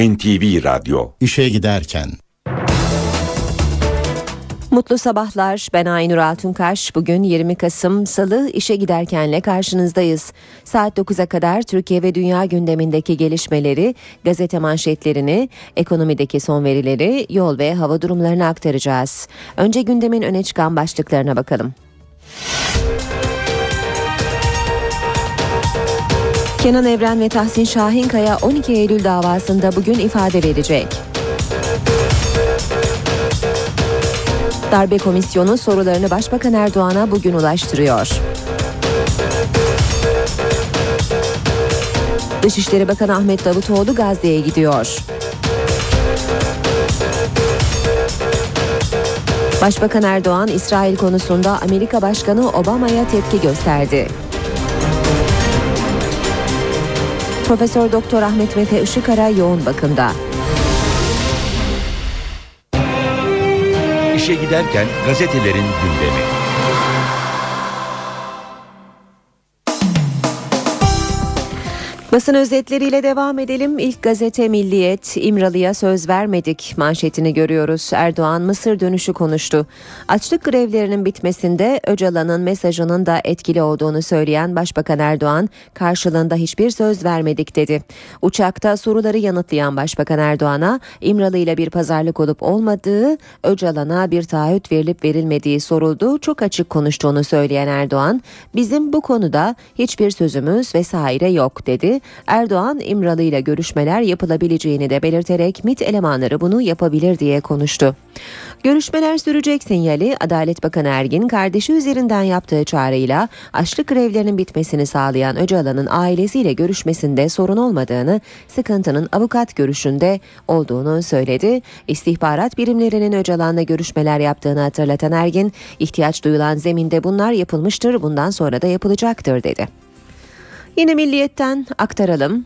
NTV Radyo İşe giderken Mutlu sabahlar. Ben Aynur Altunkaş. Bugün 20 Kasım Salı işe giderkenle karşınızdayız. Saat 9'a kadar Türkiye ve dünya gündemindeki gelişmeleri, gazete manşetlerini, ekonomideki son verileri, yol ve hava durumlarını aktaracağız. Önce gündemin öne çıkan başlıklarına bakalım. Kenan Evren ve Tahsin Şahinkaya 12 Eylül davasında bugün ifade verecek. Darbe Komisyonu sorularını Başbakan Erdoğan'a bugün ulaştırıyor. Dışişleri Bakanı Ahmet Davutoğlu Gazze'ye gidiyor. Başbakan Erdoğan İsrail konusunda Amerika Başkanı Obama'ya tepki gösterdi. Profesör Doktor Ahmet Mete Işıkara yoğun bakımda. İşe giderken gazetelerin gündemi. Basın özetleriyle devam edelim. İlk gazete Milliyet, İmralı'ya söz vermedik manşetini görüyoruz. Erdoğan Mısır dönüşü konuştu. Açlık grevlerinin bitmesinde Öcalan'ın mesajının da etkili olduğunu söyleyen Başbakan Erdoğan, karşılığında hiçbir söz vermedik dedi. Uçakta soruları yanıtlayan Başbakan Erdoğan'a İmralı ile bir pazarlık olup olmadığı, Öcalan'a bir taahhüt verilip verilmediği soruldu. Çok açık konuştuğunu söyleyen Erdoğan, bizim bu konuda hiçbir sözümüz vesaire yok dedi. Erdoğan İmralı ile görüşmeler yapılabileceğini de belirterek MIT elemanları bunu yapabilir diye konuştu. Görüşmeler sürecek sinyali Adalet Bakanı Ergin kardeşi üzerinden yaptığı çağrıyla açlık grevlerinin bitmesini sağlayan Öcalan'ın ailesiyle görüşmesinde sorun olmadığını, sıkıntının avukat görüşünde olduğunu söyledi. İstihbarat birimlerinin Öcalan'la görüşmeler yaptığını hatırlatan Ergin, ihtiyaç duyulan zeminde bunlar yapılmıştır, bundan sonra da yapılacaktır dedi. Yine milliyetten aktaralım.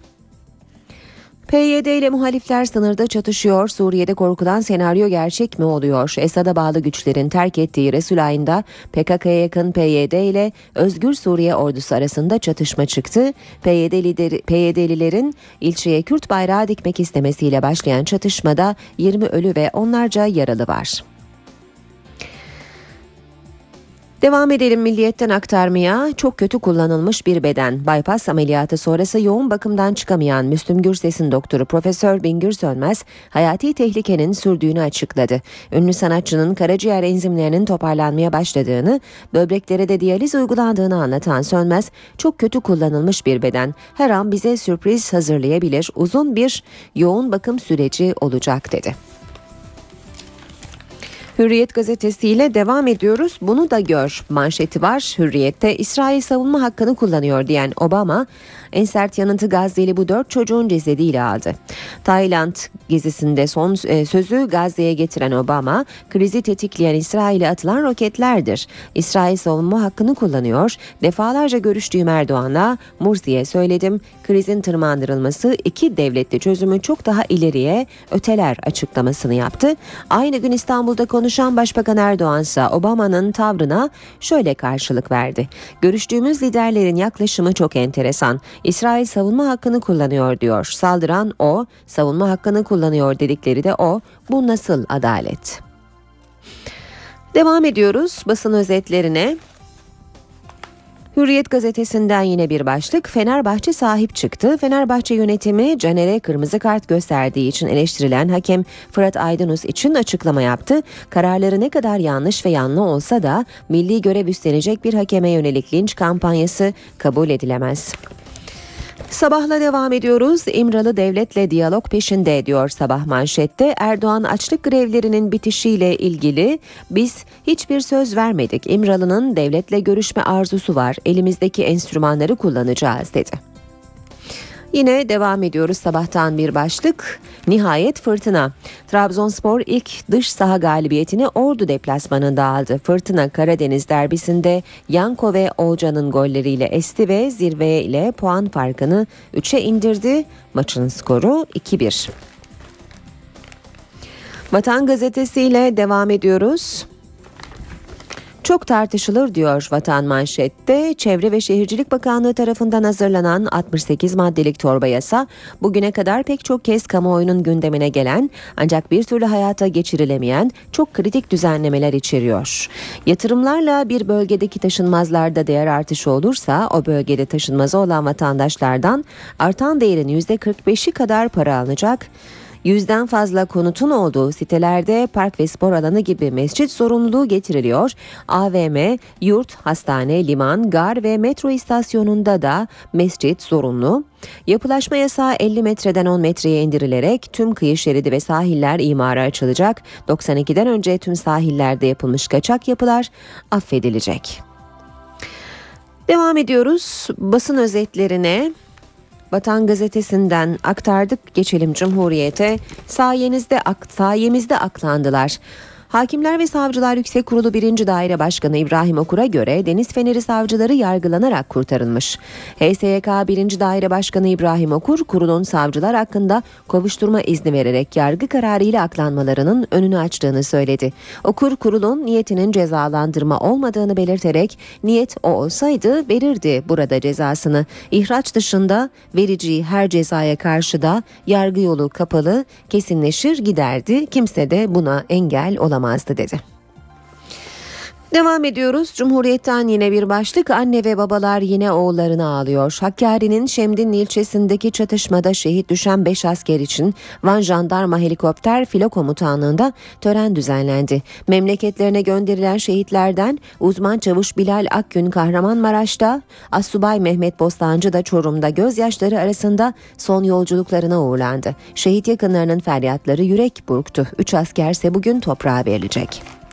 PYD ile muhalifler sınırda çatışıyor. Suriye'de korkulan senaryo gerçek mi oluyor? Esad'a bağlı güçlerin terk ettiği Resulayn'da PKK'ya yakın PYD ile Özgür Suriye ordusu arasında çatışma çıktı. PYD lideri, PYD'lilerin ilçeye Kürt bayrağı dikmek istemesiyle başlayan çatışmada 20 ölü ve onlarca yaralı var. Devam edelim milliyetten aktarmaya. Çok kötü kullanılmış bir beden. Bypass ameliyatı sonrası yoğun bakımdan çıkamayan Müslüm Gürses'in doktoru Profesör Bingür Sönmez hayati tehlikenin sürdüğünü açıkladı. Ünlü sanatçının karaciğer enzimlerinin toparlanmaya başladığını, böbreklere de diyaliz uygulandığını anlatan Sönmez, çok kötü kullanılmış bir beden. Her an bize sürpriz hazırlayabilir, uzun bir yoğun bakım süreci olacak dedi. Hürriyet gazetesiyle devam ediyoruz. Bunu da gör manşeti var. Hürriyette İsrail savunma hakkını kullanıyor diyen Obama en sert yanıtı Gazze'li bu dört çocuğun cesediyle aldı. Tayland gezisinde son e, sözü Gazze'ye getiren Obama, krizi tetikleyen İsrail'e atılan roketlerdir. İsrail savunma hakkını kullanıyor. Defalarca görüştüğüm Erdoğan'la Mursi'ye söyledim. Krizin tırmandırılması iki devletli çözümü çok daha ileriye öteler açıklamasını yaptı. Aynı gün İstanbul'da konuşan Başbakan Erdoğan ise Obama'nın tavrına şöyle karşılık verdi. Görüştüğümüz liderlerin yaklaşımı çok enteresan. İsrail savunma hakkını kullanıyor diyor. Saldıran o, savunma hakkını kullanıyor dedikleri de o. Bu nasıl adalet? Devam ediyoruz basın özetlerine. Hürriyet gazetesinden yine bir başlık. Fenerbahçe sahip çıktı. Fenerbahçe yönetimi Caner'e kırmızı kart gösterdiği için eleştirilen hakem Fırat Aydınus için açıklama yaptı. Kararları ne kadar yanlış ve yanlı olsa da milli görev üstlenecek bir hakeme yönelik linç kampanyası kabul edilemez. Sabahla devam ediyoruz. İmralı devletle diyalog peşinde diyor sabah manşette. Erdoğan açlık grevlerinin bitişiyle ilgili biz hiçbir söz vermedik. İmralı'nın devletle görüşme arzusu var. Elimizdeki enstrümanları kullanacağız dedi. Yine devam ediyoruz sabahtan bir başlık. Nihayet fırtına. Trabzonspor ilk dış saha galibiyetini Ordu deplasmanında aldı. Fırtına Karadeniz derbisinde Yanko ve Olcan'ın golleriyle esti ve zirveye ile puan farkını 3'e indirdi. Maçın skoru 2-1. Vatan gazetesiyle devam ediyoruz. Çok tartışılır diyor Vatan Manşet'te. Çevre ve Şehircilik Bakanlığı tarafından hazırlanan 68 maddelik torba yasa bugüne kadar pek çok kez kamuoyunun gündemine gelen ancak bir türlü hayata geçirilemeyen çok kritik düzenlemeler içeriyor. Yatırımlarla bir bölgedeki taşınmazlarda değer artışı olursa o bölgede taşınmazı olan vatandaşlardan artan değerin %45'i kadar para alınacak. Yüzden fazla konutun olduğu sitelerde park ve spor alanı gibi mescit zorunluluğu getiriliyor. AVM, yurt, hastane, liman, gar ve metro istasyonunda da mescit zorunlu. Yapılaşma yasağı 50 metreden 10 metreye indirilerek tüm kıyı şeridi ve sahiller imara açılacak. 92'den önce tüm sahillerde yapılmış kaçak yapılar affedilecek. Devam ediyoruz basın özetlerine. Vatan Gazetesi'nden aktardık. Geçelim Cumhuriyet'e. Sayenizde, ak sayemizde aklandılar. Hakimler ve Savcılar Yüksek Kurulu 1. Daire Başkanı İbrahim Okur'a göre Deniz Feneri savcıları yargılanarak kurtarılmış. HSYK 1. Daire Başkanı İbrahim Okur, kurulun savcılar hakkında kovuşturma izni vererek yargı kararıyla aklanmalarının önünü açtığını söyledi. Okur, kurulun niyetinin cezalandırma olmadığını belirterek niyet o olsaydı verirdi burada cezasını. İhraç dışında vereceği her cezaya karşı da yargı yolu kapalı, kesinleşir giderdi. Kimse de buna engel olamaz olamazdı dedi. Devam ediyoruz. Cumhuriyet'ten yine bir başlık. Anne ve babalar yine oğullarını ağlıyor. Hakkari'nin Şemdinli ilçesindeki çatışmada şehit düşen 5 asker için Van Jandarma Helikopter Filo Komutanlığı'nda tören düzenlendi. Memleketlerine gönderilen şehitlerden uzman çavuş Bilal Akgün Kahramanmaraş'ta, Assubay Mehmet Bostancı da Çorum'da gözyaşları arasında son yolculuklarına uğurlandı. Şehit yakınlarının feryatları yürek burktu. 3 askerse bugün toprağa verilecek.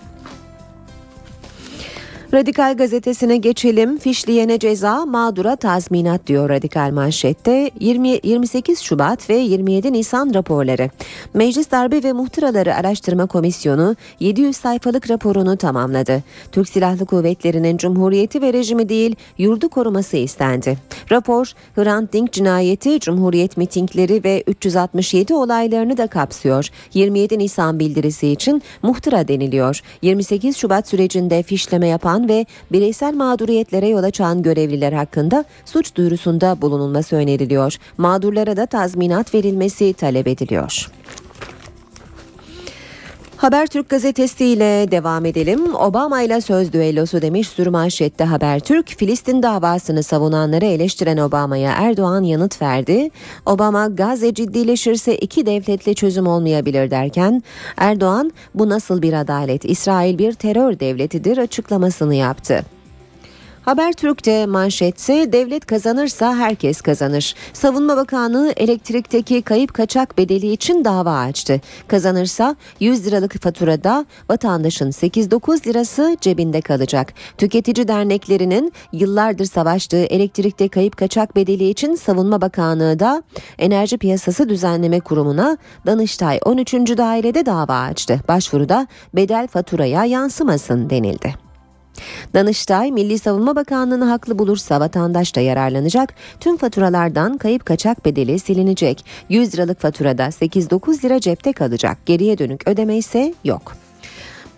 Radikal gazetesine geçelim. Fişleyene ceza, mağdura tazminat diyor Radikal manşette. 20, 28 Şubat ve 27 Nisan raporları. Meclis Darbe ve Muhtıraları Araştırma Komisyonu 700 sayfalık raporunu tamamladı. Türk Silahlı Kuvvetleri'nin cumhuriyeti ve rejimi değil, yurdu koruması istendi. Rapor, Hrant Dink cinayeti, cumhuriyet mitingleri ve 367 olaylarını da kapsıyor. 27 Nisan bildirisi için muhtıra deniliyor. 28 Şubat sürecinde fişleme yapan yapan ve bireysel mağduriyetlere yol açan görevliler hakkında suç duyurusunda bulunulması öneriliyor. Mağdurlara da tazminat verilmesi talep ediliyor. Habertürk gazetesiyle devam edelim. Obama ile söz düellosu demiş sürmanşette Habertürk. Filistin davasını savunanları eleştiren Obama'ya Erdoğan yanıt verdi. Obama Gazze ciddileşirse iki devletli çözüm olmayabilir derken Erdoğan bu nasıl bir adalet İsrail bir terör devletidir açıklamasını yaptı. Habertürk'te manşetse devlet kazanırsa herkes kazanır. Savunma Bakanlığı elektrikteki kayıp kaçak bedeli için dava açtı. Kazanırsa 100 liralık faturada vatandaşın 8-9 lirası cebinde kalacak. Tüketici derneklerinin yıllardır savaştığı elektrikte kayıp kaçak bedeli için Savunma Bakanlığı da Enerji Piyasası Düzenleme Kurumu'na Danıştay 13. dairede dava açtı. Başvuruda bedel faturaya yansımasın denildi. Danıştay, Milli Savunma Bakanlığı'nı haklı bulursa vatandaş da yararlanacak. Tüm faturalardan kayıp kaçak bedeli silinecek. 100 liralık faturada 8-9 lira cepte kalacak. Geriye dönük ödeme ise yok.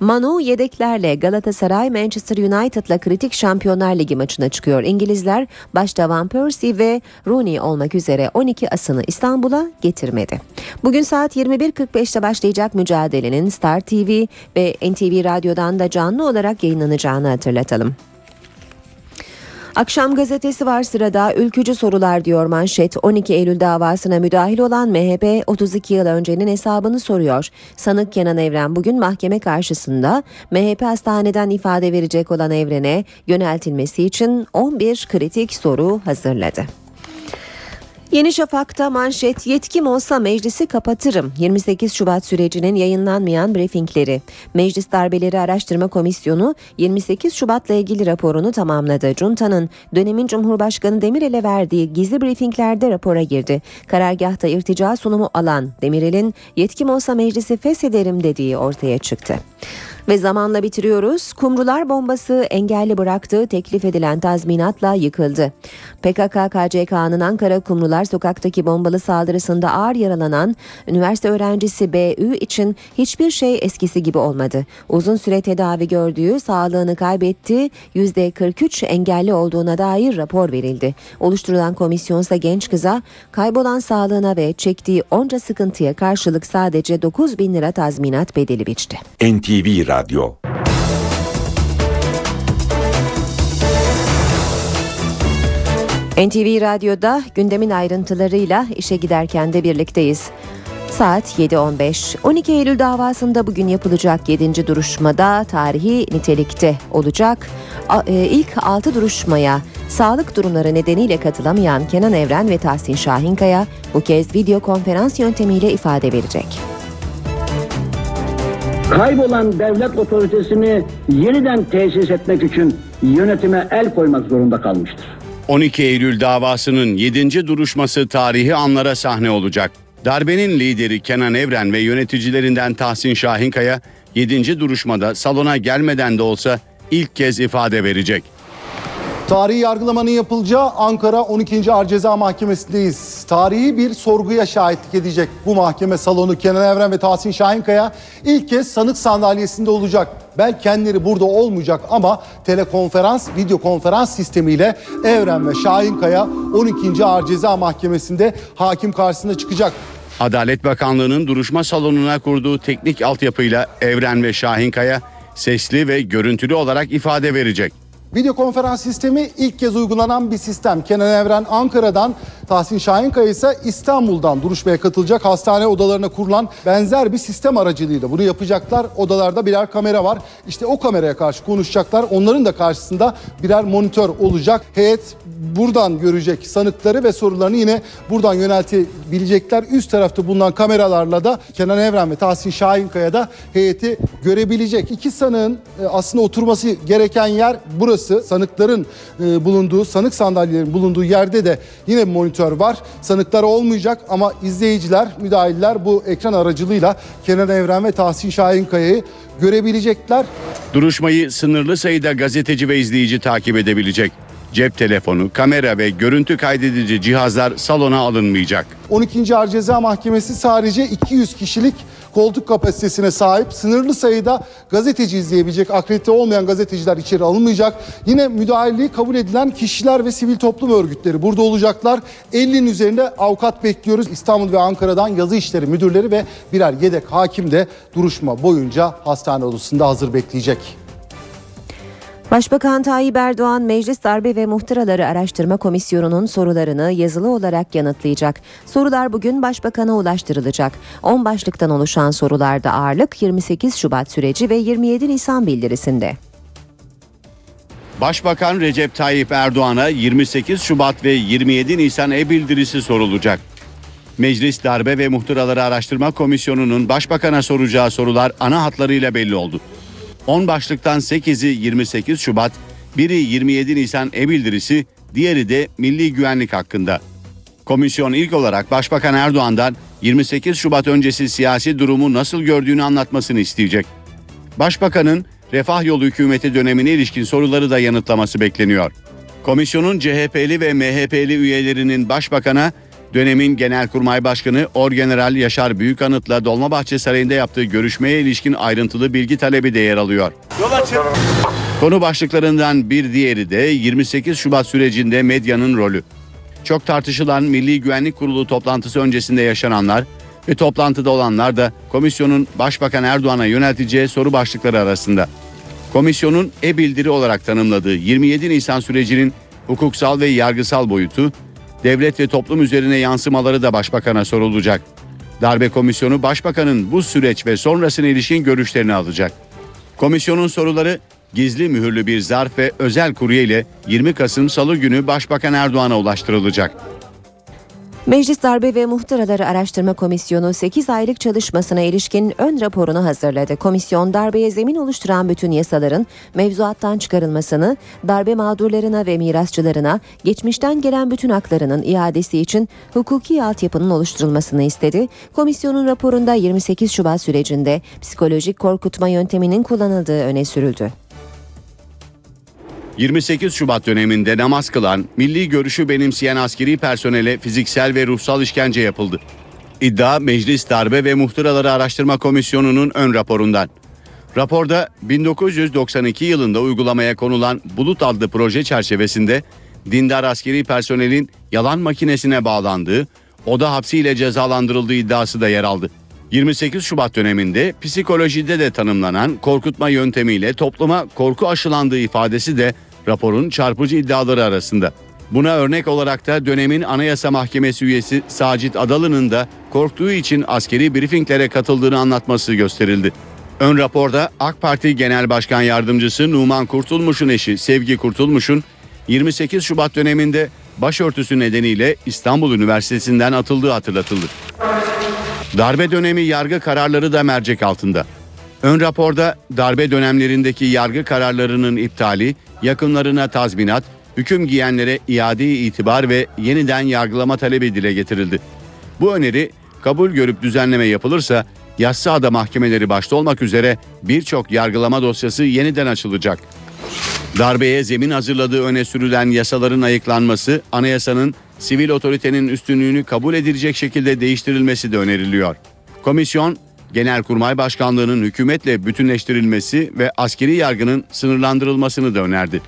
Manu yedeklerle Galatasaray Manchester United'la kritik Şampiyonlar Ligi maçına çıkıyor. İngilizler başta Van Persie ve Rooney olmak üzere 12 asını İstanbul'a getirmedi. Bugün saat 21.45'te başlayacak mücadelenin Star TV ve NTV Radyo'dan da canlı olarak yayınlanacağını hatırlatalım. Akşam gazetesi var sırada ülkücü sorular diyor manşet. 12 Eylül davasına müdahil olan MHP 32 yıl öncenin hesabını soruyor. Sanık Kenan Evren bugün mahkeme karşısında MHP hastaneden ifade verecek olan Evren'e yöneltilmesi için 11 kritik soru hazırladı. Yeni Şafak'ta manşet yetkim olsa meclisi kapatırım. 28 Şubat sürecinin yayınlanmayan briefingleri. Meclis Darbeleri Araştırma Komisyonu 28 Şubat'la ilgili raporunu tamamladı. Cunta'nın dönemin Cumhurbaşkanı Demirel'e verdiği gizli briefinglerde rapora girdi. Karargahta irtica sunumu alan Demirel'in yetkim olsa meclisi feshederim dediği ortaya çıktı. Ve zamanla bitiriyoruz. Kumrular bombası engelli bıraktığı teklif edilen tazminatla yıkıldı. PKK-KCK'nın Ankara Kumrular sokaktaki bombalı saldırısında ağır yaralanan üniversite öğrencisi BÜ için hiçbir şey eskisi gibi olmadı. Uzun süre tedavi gördüğü, sağlığını kaybetti, %43 engelli olduğuna dair rapor verildi. Oluşturulan komisyonsa genç kıza kaybolan sağlığına ve çektiği onca sıkıntıya karşılık sadece 9 bin lira tazminat bedeli biçti. NTV Radyo NTV Radyo'da gündemin ayrıntılarıyla işe giderken de birlikteyiz. Saat 7.15. 12 Eylül davasında bugün yapılacak 7. duruşmada tarihi nitelikte olacak. E, İlk 6 duruşmaya sağlık durumları nedeniyle katılamayan Kenan Evren ve Tahsin Şahinkaya bu kez video konferans yöntemiyle ifade verecek. Kaybolan devlet otoritesini yeniden tesis etmek için yönetime el koymak zorunda kalmıştır. 12 Eylül davasının 7. duruşması tarihi anlara sahne olacak. Darbenin lideri Kenan Evren ve yöneticilerinden Tahsin Şahinkaya 7. duruşmada salona gelmeden de olsa ilk kez ifade verecek. Tarihi yargılamanın yapılacağı Ankara 12. Ağır Ceza Mahkemesi'ndeyiz. Tarihi bir sorguya şahitlik edecek bu mahkeme salonu Kenan Evren ve Tahsin Şahinkaya ilk kez sanık sandalyesinde olacak. Belki kendileri burada olmayacak ama telekonferans, video konferans sistemiyle Evren ve Şahinkaya 12. Ağır Ceza Mahkemesi'nde hakim karşısında çıkacak. Adalet Bakanlığı'nın duruşma salonuna kurduğu teknik altyapıyla Evren ve Şahinkaya sesli ve görüntülü olarak ifade verecek. Video konferans sistemi ilk kez uygulanan bir sistem. Kenan Evren Ankara'dan, Tahsin Şahinkaya ise İstanbul'dan duruşmaya katılacak. Hastane odalarına kurulan benzer bir sistem aracılığıyla bunu yapacaklar. Odalarda birer kamera var. İşte o kameraya karşı konuşacaklar. Onların da karşısında birer monitör olacak. Heyet buradan görecek sanıkları ve sorularını yine buradan yöneltebilecekler. Üst tarafta bulunan kameralarla da Kenan Evren ve Tahsin Şahinkaya da heyeti görebilecek. İki sanığın e, aslında oturması gereken yer burası. Sanıkların e, bulunduğu, sanık sandalyelerinin bulunduğu yerde de yine monitör var. Sanıklar olmayacak ama izleyiciler, müdahiller bu ekran aracılığıyla Kenan Evren ve Tahsin Şahinkaya'yı görebilecekler. Duruşmayı sınırlı sayıda gazeteci ve izleyici takip edebilecek. Cep telefonu, kamera ve görüntü kaydedici cihazlar salona alınmayacak. 12. Ağır Ceza Mahkemesi sadece 200 kişilik koltuk kapasitesine sahip. Sınırlı sayıda gazeteci izleyebilecek. Akredite olmayan gazeteciler içeri alınmayacak. Yine müdahaleliği kabul edilen kişiler ve sivil toplum örgütleri burada olacaklar. 50'nin üzerinde avukat bekliyoruz. İstanbul ve Ankara'dan yazı işleri müdürleri ve birer yedek hakim de duruşma boyunca hastane odasında hazır bekleyecek. Başbakan Tayyip Erdoğan Meclis Darbe ve Muhtıraları Araştırma Komisyonu'nun sorularını yazılı olarak yanıtlayacak. Sorular bugün Başbakan'a ulaştırılacak. 10 başlıktan oluşan sorularda ağırlık 28 Şubat süreci ve 27 Nisan bildirisinde. Başbakan Recep Tayyip Erdoğan'a 28 Şubat ve 27 Nisan e-bildirisi sorulacak. Meclis Darbe ve Muhtıraları Araştırma Komisyonu'nun Başbakan'a soracağı sorular ana hatlarıyla belli oldu. 10 başlıktan 8'i 28 Şubat, biri 27 Nisan e-bildirisi, diğeri de milli güvenlik hakkında. Komisyon ilk olarak Başbakan Erdoğan'dan 28 Şubat öncesi siyasi durumu nasıl gördüğünü anlatmasını isteyecek. Başbakanın Refah Yolu hükümeti dönemine ilişkin soruları da yanıtlaması bekleniyor. Komisyonun CHP'li ve MHP'li üyelerinin başbakana dönemin Genelkurmay Başkanı Orgeneral Yaşar Büyükanıt'la Dolmabahçe Sarayı'nda yaptığı görüşmeye ilişkin ayrıntılı bilgi talebi de yer alıyor. Konu başlıklarından bir diğeri de 28 Şubat sürecinde medyanın rolü. Çok tartışılan Milli Güvenlik Kurulu toplantısı öncesinde yaşananlar ve toplantıda olanlar da komisyonun Başbakan Erdoğan'a yönelteceği soru başlıkları arasında. Komisyonun e-bildiri olarak tanımladığı 27 Nisan sürecinin hukuksal ve yargısal boyutu, devlet ve toplum üzerine yansımaları da başbakana sorulacak. Darbe komisyonu başbakanın bu süreç ve sonrasına ilişkin görüşlerini alacak. Komisyonun soruları gizli mühürlü bir zarf ve özel kurye ile 20 Kasım Salı günü Başbakan Erdoğan'a ulaştırılacak. Meclis Darbe ve Muhtıraları Araştırma Komisyonu 8 aylık çalışmasına ilişkin ön raporunu hazırladı. Komisyon darbeye zemin oluşturan bütün yasaların mevzuattan çıkarılmasını, darbe mağdurlarına ve mirasçılarına geçmişten gelen bütün haklarının iadesi için hukuki altyapının oluşturulmasını istedi. Komisyonun raporunda 28 Şubat sürecinde psikolojik korkutma yönteminin kullanıldığı öne sürüldü. 28 Şubat döneminde namaz kılan, milli görüşü benimseyen askeri personele fiziksel ve ruhsal işkence yapıldı. İddia Meclis Darbe ve Muhtıraları Araştırma Komisyonu'nun ön raporundan. Raporda 1992 yılında uygulamaya konulan Bulut adlı proje çerçevesinde dindar askeri personelin yalan makinesine bağlandığı, oda hapsiyle cezalandırıldığı iddiası da yer aldı. 28 Şubat döneminde psikolojide de tanımlanan korkutma yöntemiyle topluma korku aşılandığı ifadesi de raporun çarpıcı iddiaları arasında. Buna örnek olarak da dönemin Anayasa Mahkemesi üyesi Sacit Adalı'nın da korktuğu için askeri briefinglere katıldığını anlatması gösterildi. Ön raporda AK Parti Genel Başkan Yardımcısı Numan Kurtulmuş'un eşi Sevgi Kurtulmuş'un 28 Şubat döneminde başörtüsü nedeniyle İstanbul Üniversitesi'nden atıldığı hatırlatıldı. Darbe dönemi yargı kararları da mercek altında. Ön raporda darbe dönemlerindeki yargı kararlarının iptali, yakınlarına tazminat, hüküm giyenlere iade itibar ve yeniden yargılama talebi dile getirildi. Bu öneri kabul görüp düzenleme yapılırsa Yassıada mahkemeleri başta olmak üzere birçok yargılama dosyası yeniden açılacak. Darbeye zemin hazırladığı öne sürülen yasaların ayıklanması, anayasanın sivil otoritenin üstünlüğünü kabul edilecek şekilde değiştirilmesi de öneriliyor. Komisyon, Genelkurmay Başkanlığı'nın hükümetle bütünleştirilmesi ve askeri yargının sınırlandırılmasını da önerdi.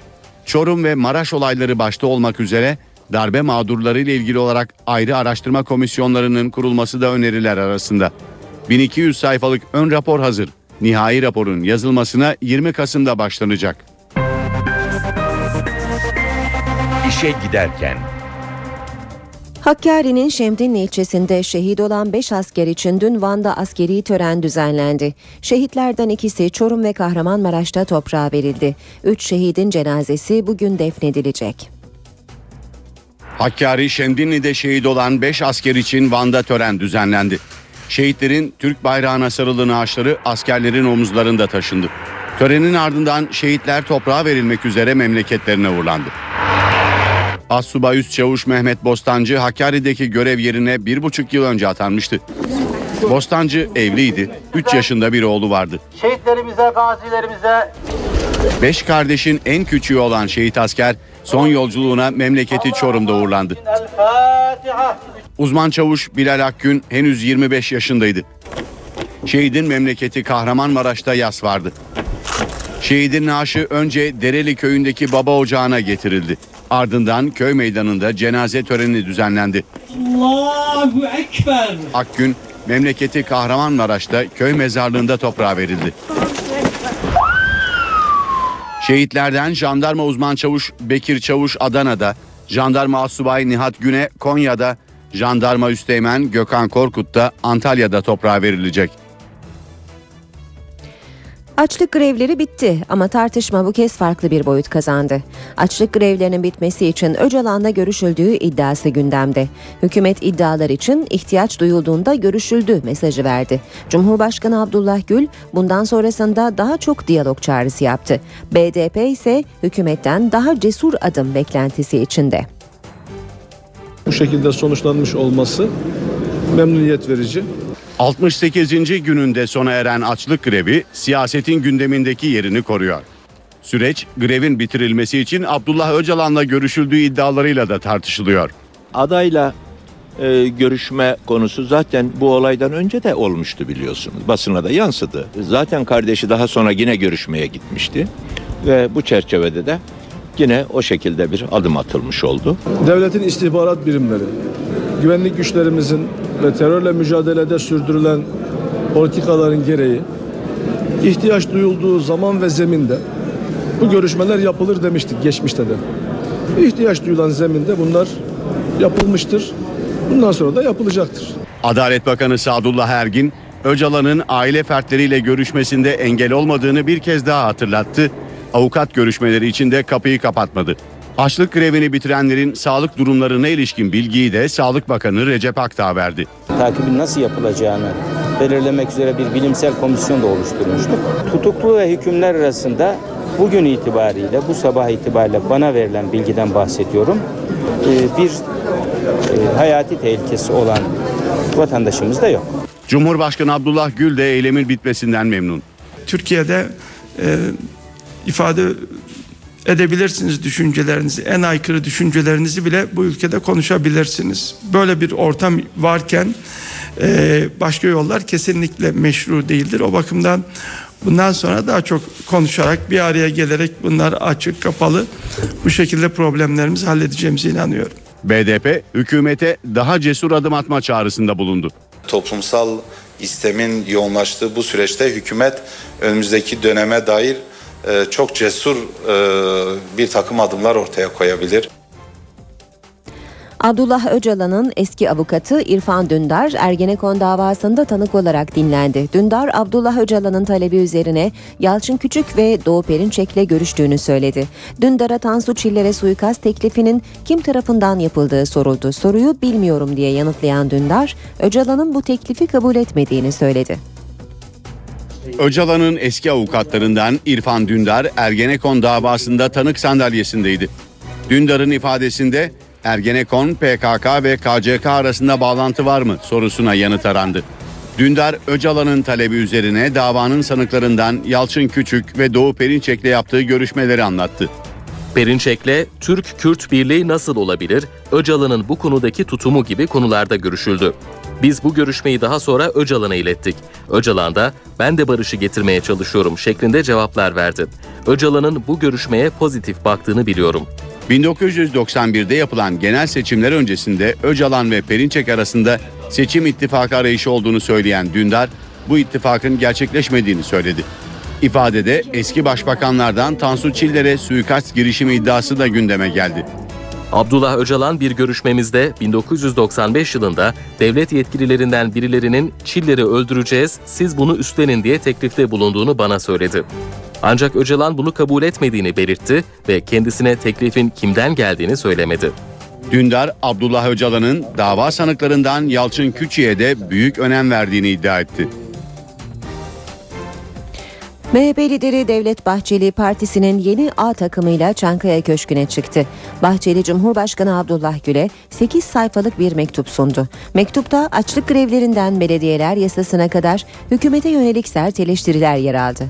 Çorum ve Maraş olayları başta olmak üzere darbe mağdurları ile ilgili olarak ayrı araştırma komisyonlarının kurulması da öneriler arasında. 1200 sayfalık ön rapor hazır. Nihai raporun yazılmasına 20 Kasım'da başlanacak. İşe giderken Hakkari'nin Şemdinli ilçesinde şehit olan 5 asker için dün Van'da askeri tören düzenlendi. Şehitlerden ikisi Çorum ve Kahramanmaraş'ta toprağa verildi. 3 şehidin cenazesi bugün defnedilecek. Hakkari Şemdinli'de şehit olan 5 asker için Van'da tören düzenlendi. Şehitlerin Türk bayrağına sarılı naaşları askerlerin omuzlarında taşındı. Törenin ardından şehitler toprağa verilmek üzere memleketlerine uğurlandı. Assubay Üst Çavuş Mehmet Bostancı Hakkari'deki görev yerine bir buçuk yıl önce atanmıştı. Bostancı evliydi. 3 yaşında bir oğlu vardı. Şehitlerimize, gazilerimize Beş kardeşin en küçüğü olan şehit asker son yolculuğuna memleketi Çorum'da uğurlandı. Uzman çavuş Bilal Akgün henüz 25 yaşındaydı. Şehidin memleketi Kahramanmaraş'ta yas vardı. Şehidin naaşı önce Dereli köyündeki baba ocağına getirildi. Ardından köy meydanında cenaze töreni düzenlendi. Allahu Ekber. Akgün memleketi Kahramanmaraş'ta köy mezarlığında toprağa verildi. Şehitlerden jandarma uzman çavuş Bekir Çavuş Adana'da, jandarma asubay Nihat Güne Konya'da, jandarma üsteğmen Gökhan Korkut da Antalya'da toprağa verilecek. Açlık grevleri bitti ama tartışma bu kez farklı bir boyut kazandı. Açlık grevlerinin bitmesi için Öcalan'la görüşüldüğü iddiası gündemde. Hükümet iddialar için ihtiyaç duyulduğunda görüşüldü mesajı verdi. Cumhurbaşkanı Abdullah Gül bundan sonrasında daha çok diyalog çağrısı yaptı. BDP ise hükümetten daha cesur adım beklentisi içinde. bu şekilde sonuçlanmış olması memnuniyet verici. 68. gününde sona eren açlık grevi siyasetin gündemindeki yerini koruyor. Süreç grevin bitirilmesi için Abdullah Öcalan'la görüşüldüğü iddialarıyla da tartışılıyor. adayla e, görüşme konusu zaten bu olaydan önce de olmuştu biliyorsunuz. Basına da yansıdı. Zaten kardeşi daha sonra yine görüşmeye gitmişti. Ve bu çerçevede de yine o şekilde bir adım atılmış oldu. Devletin istihbarat birimleri, güvenlik güçlerimizin ve terörle mücadelede sürdürülen politikaların gereği ihtiyaç duyulduğu zaman ve zeminde bu görüşmeler yapılır demiştik geçmişte de. İhtiyaç duyulan zeminde bunlar yapılmıştır. Bundan sonra da yapılacaktır. Adalet Bakanı Sadullah Ergin, Öcalan'ın aile fertleriyle görüşmesinde engel olmadığını bir kez daha hatırlattı. Avukat görüşmeleri için de kapıyı kapatmadı. Açlık grevini bitirenlerin sağlık durumlarına ilişkin bilgiyi de Sağlık Bakanı Recep Akdağ verdi. takibin nasıl yapılacağını belirlemek üzere bir bilimsel komisyon da oluşturmuştuk. Tutuklu ve hükümler arasında bugün itibariyle, bu sabah itibariyle bana verilen bilgiden bahsediyorum. Ee, Bir e, hayati tehlikesi olan vatandaşımız da yok. Cumhurbaşkanı Abdullah Gül de eylemin bitmesinden memnun. Türkiye'de e, ifade edebilirsiniz düşüncelerinizi, en aykırı düşüncelerinizi bile bu ülkede konuşabilirsiniz. Böyle bir ortam varken e, başka yollar kesinlikle meşru değildir. O bakımdan bundan sonra daha çok konuşarak bir araya gelerek bunlar açık kapalı bu şekilde problemlerimizi halledeceğimize inanıyorum. BDP hükümete daha cesur adım atma çağrısında bulundu. toplumsal istemin yoğunlaştığı bu süreçte hükümet önümüzdeki döneme dair çok cesur e, bir takım adımlar ortaya koyabilir. Abdullah Öcalan'ın eski avukatı İrfan Dündar Ergenekon davasında tanık olarak dinlendi. Dündar Abdullah Öcalan'ın talebi üzerine Yalçın Küçük ve Doğu Perinçek'le görüştüğünü söyledi. Dündar'a Tansu Çiller'e suikast teklifinin kim tarafından yapıldığı soruldu. Soruyu bilmiyorum diye yanıtlayan Dündar, Öcalan'ın bu teklifi kabul etmediğini söyledi. Öcalan'ın eski avukatlarından İrfan Dündar Ergenekon davasında tanık sandalyesindeydi. Dündar'ın ifadesinde Ergenekon, PKK ve KCK arasında bağlantı var mı sorusuna yanıt arandı. Dündar Öcalan'ın talebi üzerine davanın sanıklarından Yalçın Küçük ve Doğu Perinçek'le yaptığı görüşmeleri anlattı. Perinçek'le Türk-Kürt birliği nasıl olabilir, Öcalan'ın bu konudaki tutumu gibi konularda görüşüldü. Biz bu görüşmeyi daha sonra Öcalan'a ilettik. Öcalan da ben de barışı getirmeye çalışıyorum şeklinde cevaplar verdi. Öcalan'ın bu görüşmeye pozitif baktığını biliyorum. 1991'de yapılan genel seçimler öncesinde Öcalan ve Perinçek arasında seçim ittifakı arayışı olduğunu söyleyen Dündar, bu ittifakın gerçekleşmediğini söyledi. İfadede eski başbakanlardan Tansu Çiller'e suikast girişimi iddiası da gündeme geldi. Abdullah Öcalan bir görüşmemizde 1995 yılında devlet yetkililerinden birilerinin Çiller'i öldüreceğiz, siz bunu üstlenin diye teklifte bulunduğunu bana söyledi. Ancak Öcalan bunu kabul etmediğini belirtti ve kendisine teklifin kimden geldiğini söylemedi. Dündar, Abdullah Öcalan'ın dava sanıklarından Yalçın Küçük'e de büyük önem verdiğini iddia etti. MHP lideri Devlet Bahçeli partisinin yeni A takımıyla Çankaya Köşkü'ne çıktı. Bahçeli Cumhurbaşkanı Abdullah Gül'e 8 sayfalık bir mektup sundu. Mektupta açlık grevlerinden belediyeler yasasına kadar hükümete yönelik sert eleştiriler yer aldı.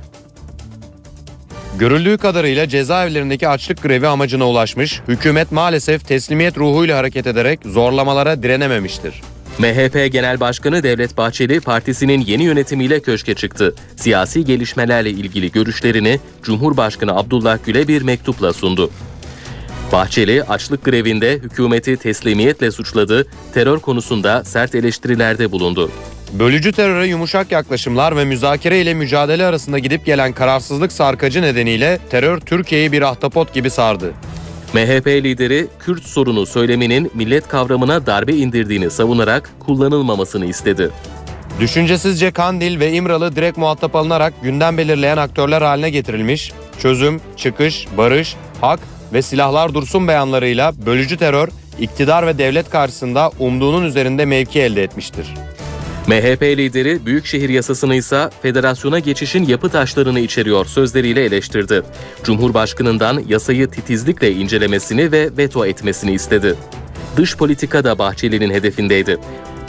Görüldüğü kadarıyla cezaevlerindeki açlık grevi amacına ulaşmış, hükümet maalesef teslimiyet ruhuyla hareket ederek zorlamalara direnememiştir. MHP Genel Başkanı Devlet Bahçeli partisinin yeni yönetimiyle köşke çıktı. Siyasi gelişmelerle ilgili görüşlerini Cumhurbaşkanı Abdullah Gül'e bir mektupla sundu. Bahçeli açlık grevinde hükümeti teslimiyetle suçladı, terör konusunda sert eleştirilerde bulundu. Bölücü teröre yumuşak yaklaşımlar ve müzakere ile mücadele arasında gidip gelen kararsızlık sarkacı nedeniyle terör Türkiye'yi bir ahtapot gibi sardı. MHP lideri Kürt sorunu söyleminin millet kavramına darbe indirdiğini savunarak kullanılmamasını istedi. Düşüncesizce Kandil ve İmralı direkt muhatap alınarak gündem belirleyen aktörler haline getirilmiş, çözüm, çıkış, barış, hak ve silahlar dursun beyanlarıyla bölücü terör, iktidar ve devlet karşısında umduğunun üzerinde mevki elde etmiştir. MHP lideri Büyükşehir yasasını ise federasyona geçişin yapı taşlarını içeriyor sözleriyle eleştirdi. Cumhurbaşkanından yasayı titizlikle incelemesini ve veto etmesini istedi. Dış politika da Bahçeli'nin hedefindeydi.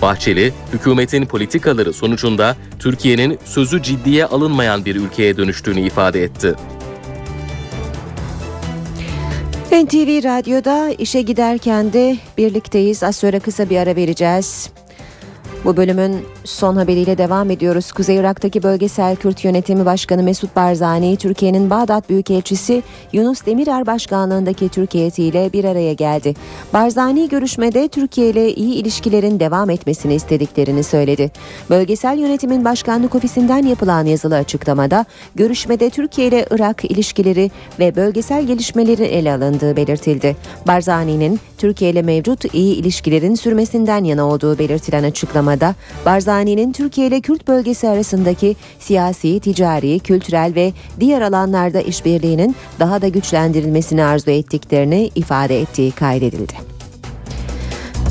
Bahçeli, hükümetin politikaları sonucunda Türkiye'nin sözü ciddiye alınmayan bir ülkeye dönüştüğünü ifade etti. NTV Radyo'da işe giderken de birlikteyiz. Az sonra kısa bir ara vereceğiz. Bu bölümün son haberiyle devam ediyoruz. Kuzey Irak'taki bölgesel Kürt yönetimi başkanı Mesut Barzani, Türkiye'nin Bağdat Büyükelçisi Yunus Demirer başkanlığındaki Türk heyetiyle bir araya geldi. Barzani görüşmede Türkiye ile iyi ilişkilerin devam etmesini istediklerini söyledi. Bölgesel yönetimin başkanlık ofisinden yapılan yazılı açıklamada görüşmede Türkiye ile Irak ilişkileri ve bölgesel gelişmeleri ele alındığı belirtildi. Barzani'nin Türkiye ile mevcut iyi ilişkilerin sürmesinden yana olduğu belirtilen açıklama açıklamada Barzani'nin Türkiye ile Kürt bölgesi arasındaki siyasi, ticari, kültürel ve diğer alanlarda işbirliğinin daha da güçlendirilmesini arzu ettiklerini ifade ettiği kaydedildi.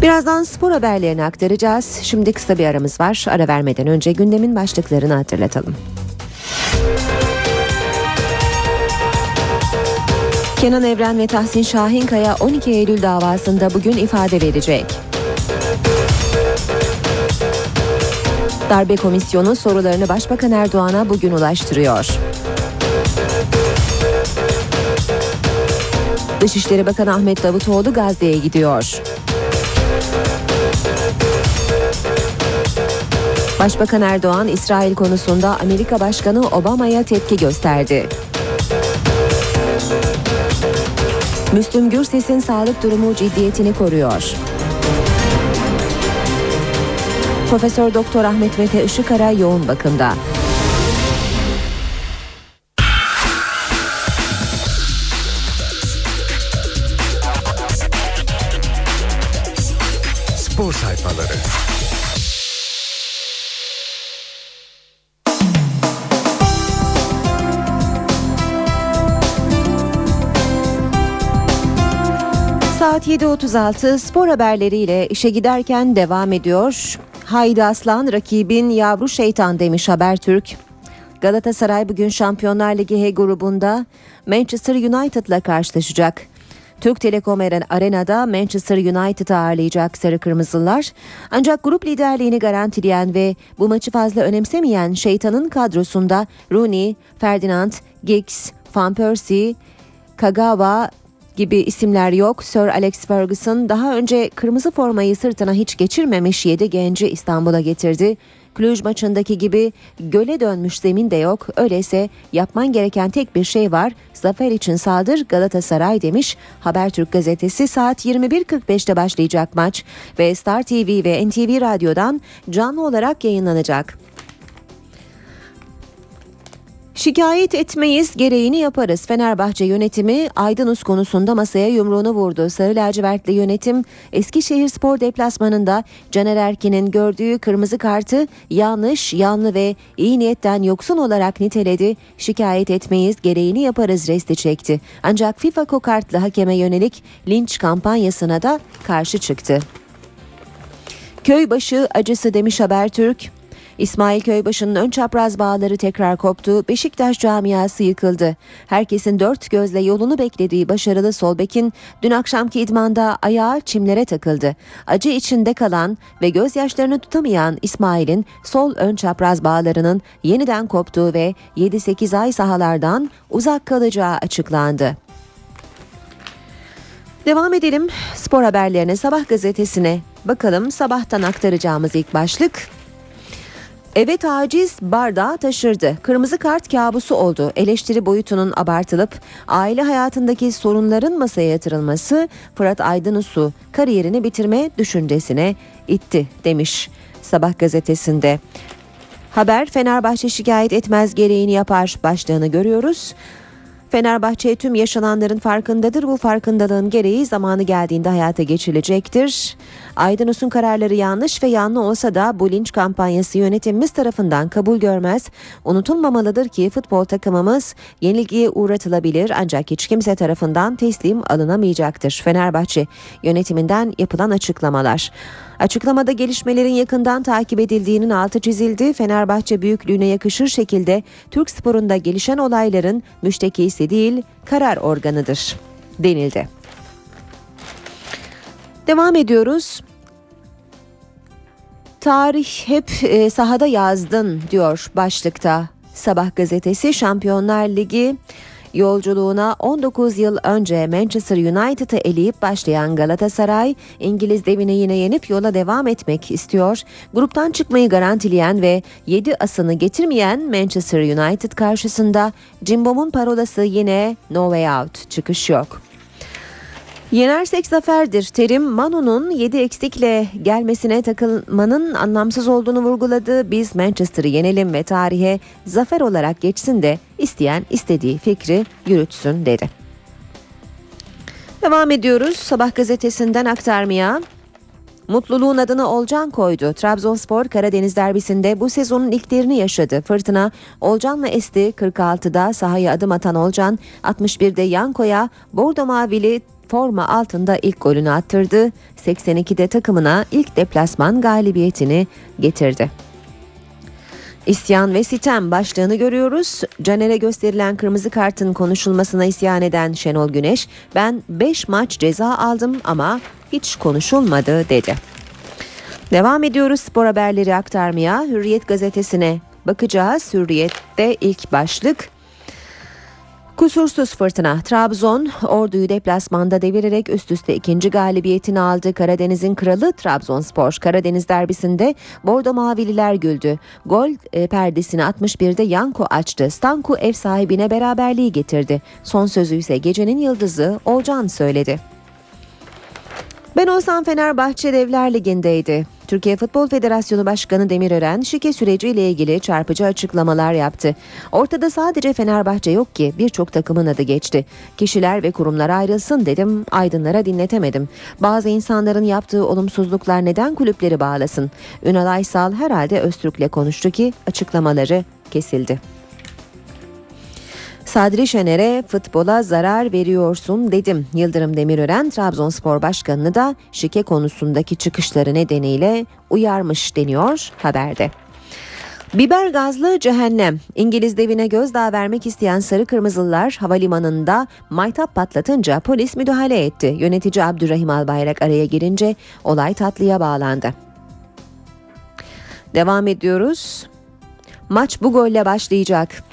Birazdan spor haberlerini aktaracağız. Şimdi kısa bir aramız var. Ara vermeden önce gündemin başlıklarını hatırlatalım. Kenan Evren ve Tahsin Şahinkaya 12 Eylül davasında bugün ifade verecek. Darbe Komisyonu sorularını Başbakan Erdoğan'a bugün ulaştırıyor. Dışişleri Bakanı Ahmet Davutoğlu Gazze'ye gidiyor. Başbakan Erdoğan İsrail konusunda Amerika Başkanı Obama'ya tepki gösterdi. Müslüm Gürses'in sağlık durumu ciddiyetini koruyor. Profesör Doktor Ahmet Mete Işıkara yoğun bakımda. Spor sayfaları. Saat 7.36 spor haberleriyle işe giderken devam ediyor. Haydi Aslan rakibin yavru şeytan demiş Habertürk. Galatasaray bugün Şampiyonlar Ligi H grubunda Manchester United'la karşılaşacak. Türk Telekom Arena'da Manchester United'ı ağırlayacak Sarı Kırmızılar. Ancak grup liderliğini garantileyen ve bu maçı fazla önemsemeyen şeytanın kadrosunda Rooney, Ferdinand, Giggs, Van Persie, Kagawa gibi isimler yok. Sir Alex Ferguson daha önce kırmızı formayı sırtına hiç geçirmemiş 7 genci İstanbul'a getirdi. Cluj maçındaki gibi göle dönmüş zemin de yok. Öyleyse yapman gereken tek bir şey var. Zafer için saldır Galatasaray demiş. Habertürk gazetesi saat 21.45'te başlayacak maç ve Star TV ve NTV Radyo'dan canlı olarak yayınlanacak. Şikayet etmeyiz, gereğini yaparız. Fenerbahçe yönetimi Aydınus konusunda masaya yumruğunu vurdu. Sarı lacivertli yönetim Eskişehir Spor deplasmanında Caner Erkin'in gördüğü kırmızı kartı yanlış, yanlı ve iyi niyetten yoksun olarak niteledi. Şikayet etmeyiz, gereğini yaparız resti çekti. Ancak FIFA kokartlı hakeme yönelik linç kampanyasına da karşı çıktı. Köybaşı acısı demiş Habertürk. İsmail Köybaşı'nın ön çapraz bağları tekrar koptu. Beşiktaş camiası yıkıldı. Herkesin dört gözle yolunu beklediği başarılı Solbek'in dün akşamki idmanda ayağı çimlere takıldı. Acı içinde kalan ve gözyaşlarını tutamayan İsmail'in sol ön çapraz bağlarının yeniden koptuğu ve 7-8 ay sahalardan uzak kalacağı açıklandı. Devam edelim spor haberlerine sabah gazetesine. Bakalım sabahtan aktaracağımız ilk başlık Evet aciz bardağı taşırdı. Kırmızı kart kabusu oldu. Eleştiri boyutunun abartılıp aile hayatındaki sorunların masaya yatırılması Fırat Aydınus'u kariyerini bitirme düşüncesine itti demiş Sabah gazetesinde. Haber Fenerbahçe şikayet etmez gereğini yapar başlığını görüyoruz. Fenerbahçe tüm yaşananların farkındadır. Bu farkındalığın gereği zamanı geldiğinde hayata geçirilecektir. Aydınus'un kararları yanlış ve yanlı olsa da bu linç kampanyası yönetimimiz tarafından kabul görmez. Unutulmamalıdır ki futbol takımımız yenilgiye uğratılabilir ancak hiç kimse tarafından teslim alınamayacaktır. Fenerbahçe yönetiminden yapılan açıklamalar. Açıklamada gelişmelerin yakından takip edildiğinin altı çizildi. Fenerbahçe büyüklüğüne yakışır şekilde Türk sporunda gelişen olayların müştekisi değil karar organıdır denildi. Devam ediyoruz. Tarih hep e, sahada yazdın diyor başlıkta. Sabah gazetesi Şampiyonlar Ligi Yolculuğuna 19 yıl önce Manchester United'ı eleyip başlayan Galatasaray, İngiliz devini yine yenip yola devam etmek istiyor. Gruptan çıkmayı garantileyen ve 7 asını getirmeyen Manchester United karşısında Cimbom'un parolası yine No Way Out, çıkış yok. Yenersek zaferdir. Terim Manu'nun 7 eksikle gelmesine takılmanın anlamsız olduğunu vurguladı. Biz Manchester'ı yenelim ve tarihe zafer olarak geçsin de isteyen istediği fikri yürütsün dedi. Devam ediyoruz sabah gazetesinden aktarmaya. Mutluluğun adını Olcan koydu. Trabzonspor Karadeniz derbisinde bu sezonun ilklerini yaşadı. Fırtına Olcan'la esti 46'da sahaya adım atan Olcan 61'de Yanko'ya Bordo Mavili forma altında ilk golünü attırdı. 82'de takımına ilk deplasman galibiyetini getirdi. İsyan ve sitem başlığını görüyoruz. Caner'e gösterilen kırmızı kartın konuşulmasına isyan eden Şenol Güneş, ben 5 maç ceza aldım ama hiç konuşulmadı dedi. Devam ediyoruz spor haberleri aktarmaya. Hürriyet gazetesine bakacağız. Hürriyet'te ilk başlık Kusursuz fırtına Trabzon orduyu deplasmanda devirerek üst üste ikinci galibiyetini aldı. Karadeniz'in kralı Trabzonspor Karadeniz derbisinde Bordo Mavililer güldü. Gol e, perdesini 61'de Yanko açtı. Stanku ev sahibine beraberliği getirdi. Son sözü ise gecenin yıldızı Olcan söyledi. Ben olsam Fenerbahçe Devler Ligi'ndeydi. Türkiye Futbol Federasyonu Başkanı Demirören şike süreciyle ilgili çarpıcı açıklamalar yaptı. Ortada sadece Fenerbahçe yok ki birçok takımın adı geçti. Kişiler ve kurumlar ayrılsın dedim, aydınlara dinletemedim. Bazı insanların yaptığı olumsuzluklar neden kulüpleri bağlasın? Ünal Aysal herhalde Öztürk'le konuştu ki açıklamaları kesildi. Sadri Şener'e futbola zarar veriyorsun dedim. Yıldırım Demirören Trabzonspor Başkanı'nı da şike konusundaki çıkışları nedeniyle uyarmış deniyor haberde. Biber gazlı cehennem. İngiliz devine gözdağı vermek isteyen sarı kırmızılar havalimanında maytap patlatınca polis müdahale etti. Yönetici Abdurrahim Albayrak araya girince olay tatlıya bağlandı. Devam ediyoruz. Maç bu golle başlayacak.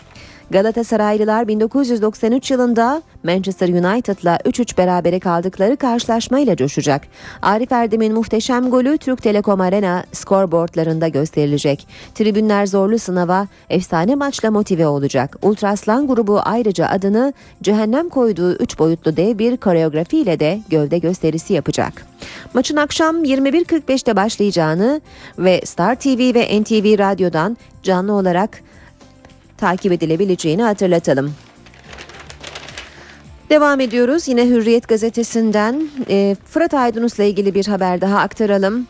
Galatasaraylılar 1993 yılında Manchester United'la 3-3 berabere kaldıkları karşılaşmayla coşacak. Arif Erdem'in muhteşem golü Türk Telekom Arena skorboardlarında gösterilecek. Tribünler zorlu sınava efsane maçla motive olacak. Ultraslan grubu ayrıca adını cehennem koyduğu 3 boyutlu dev bir koreografiyle de gövde gösterisi yapacak. Maçın akşam 21.45'te başlayacağını ve Star TV ve NTV Radyo'dan canlı olarak takip edilebileceğini hatırlatalım. Devam ediyoruz. Yine Hürriyet gazetesinden e, Fırat Aydınus'la ilgili bir haber daha aktaralım.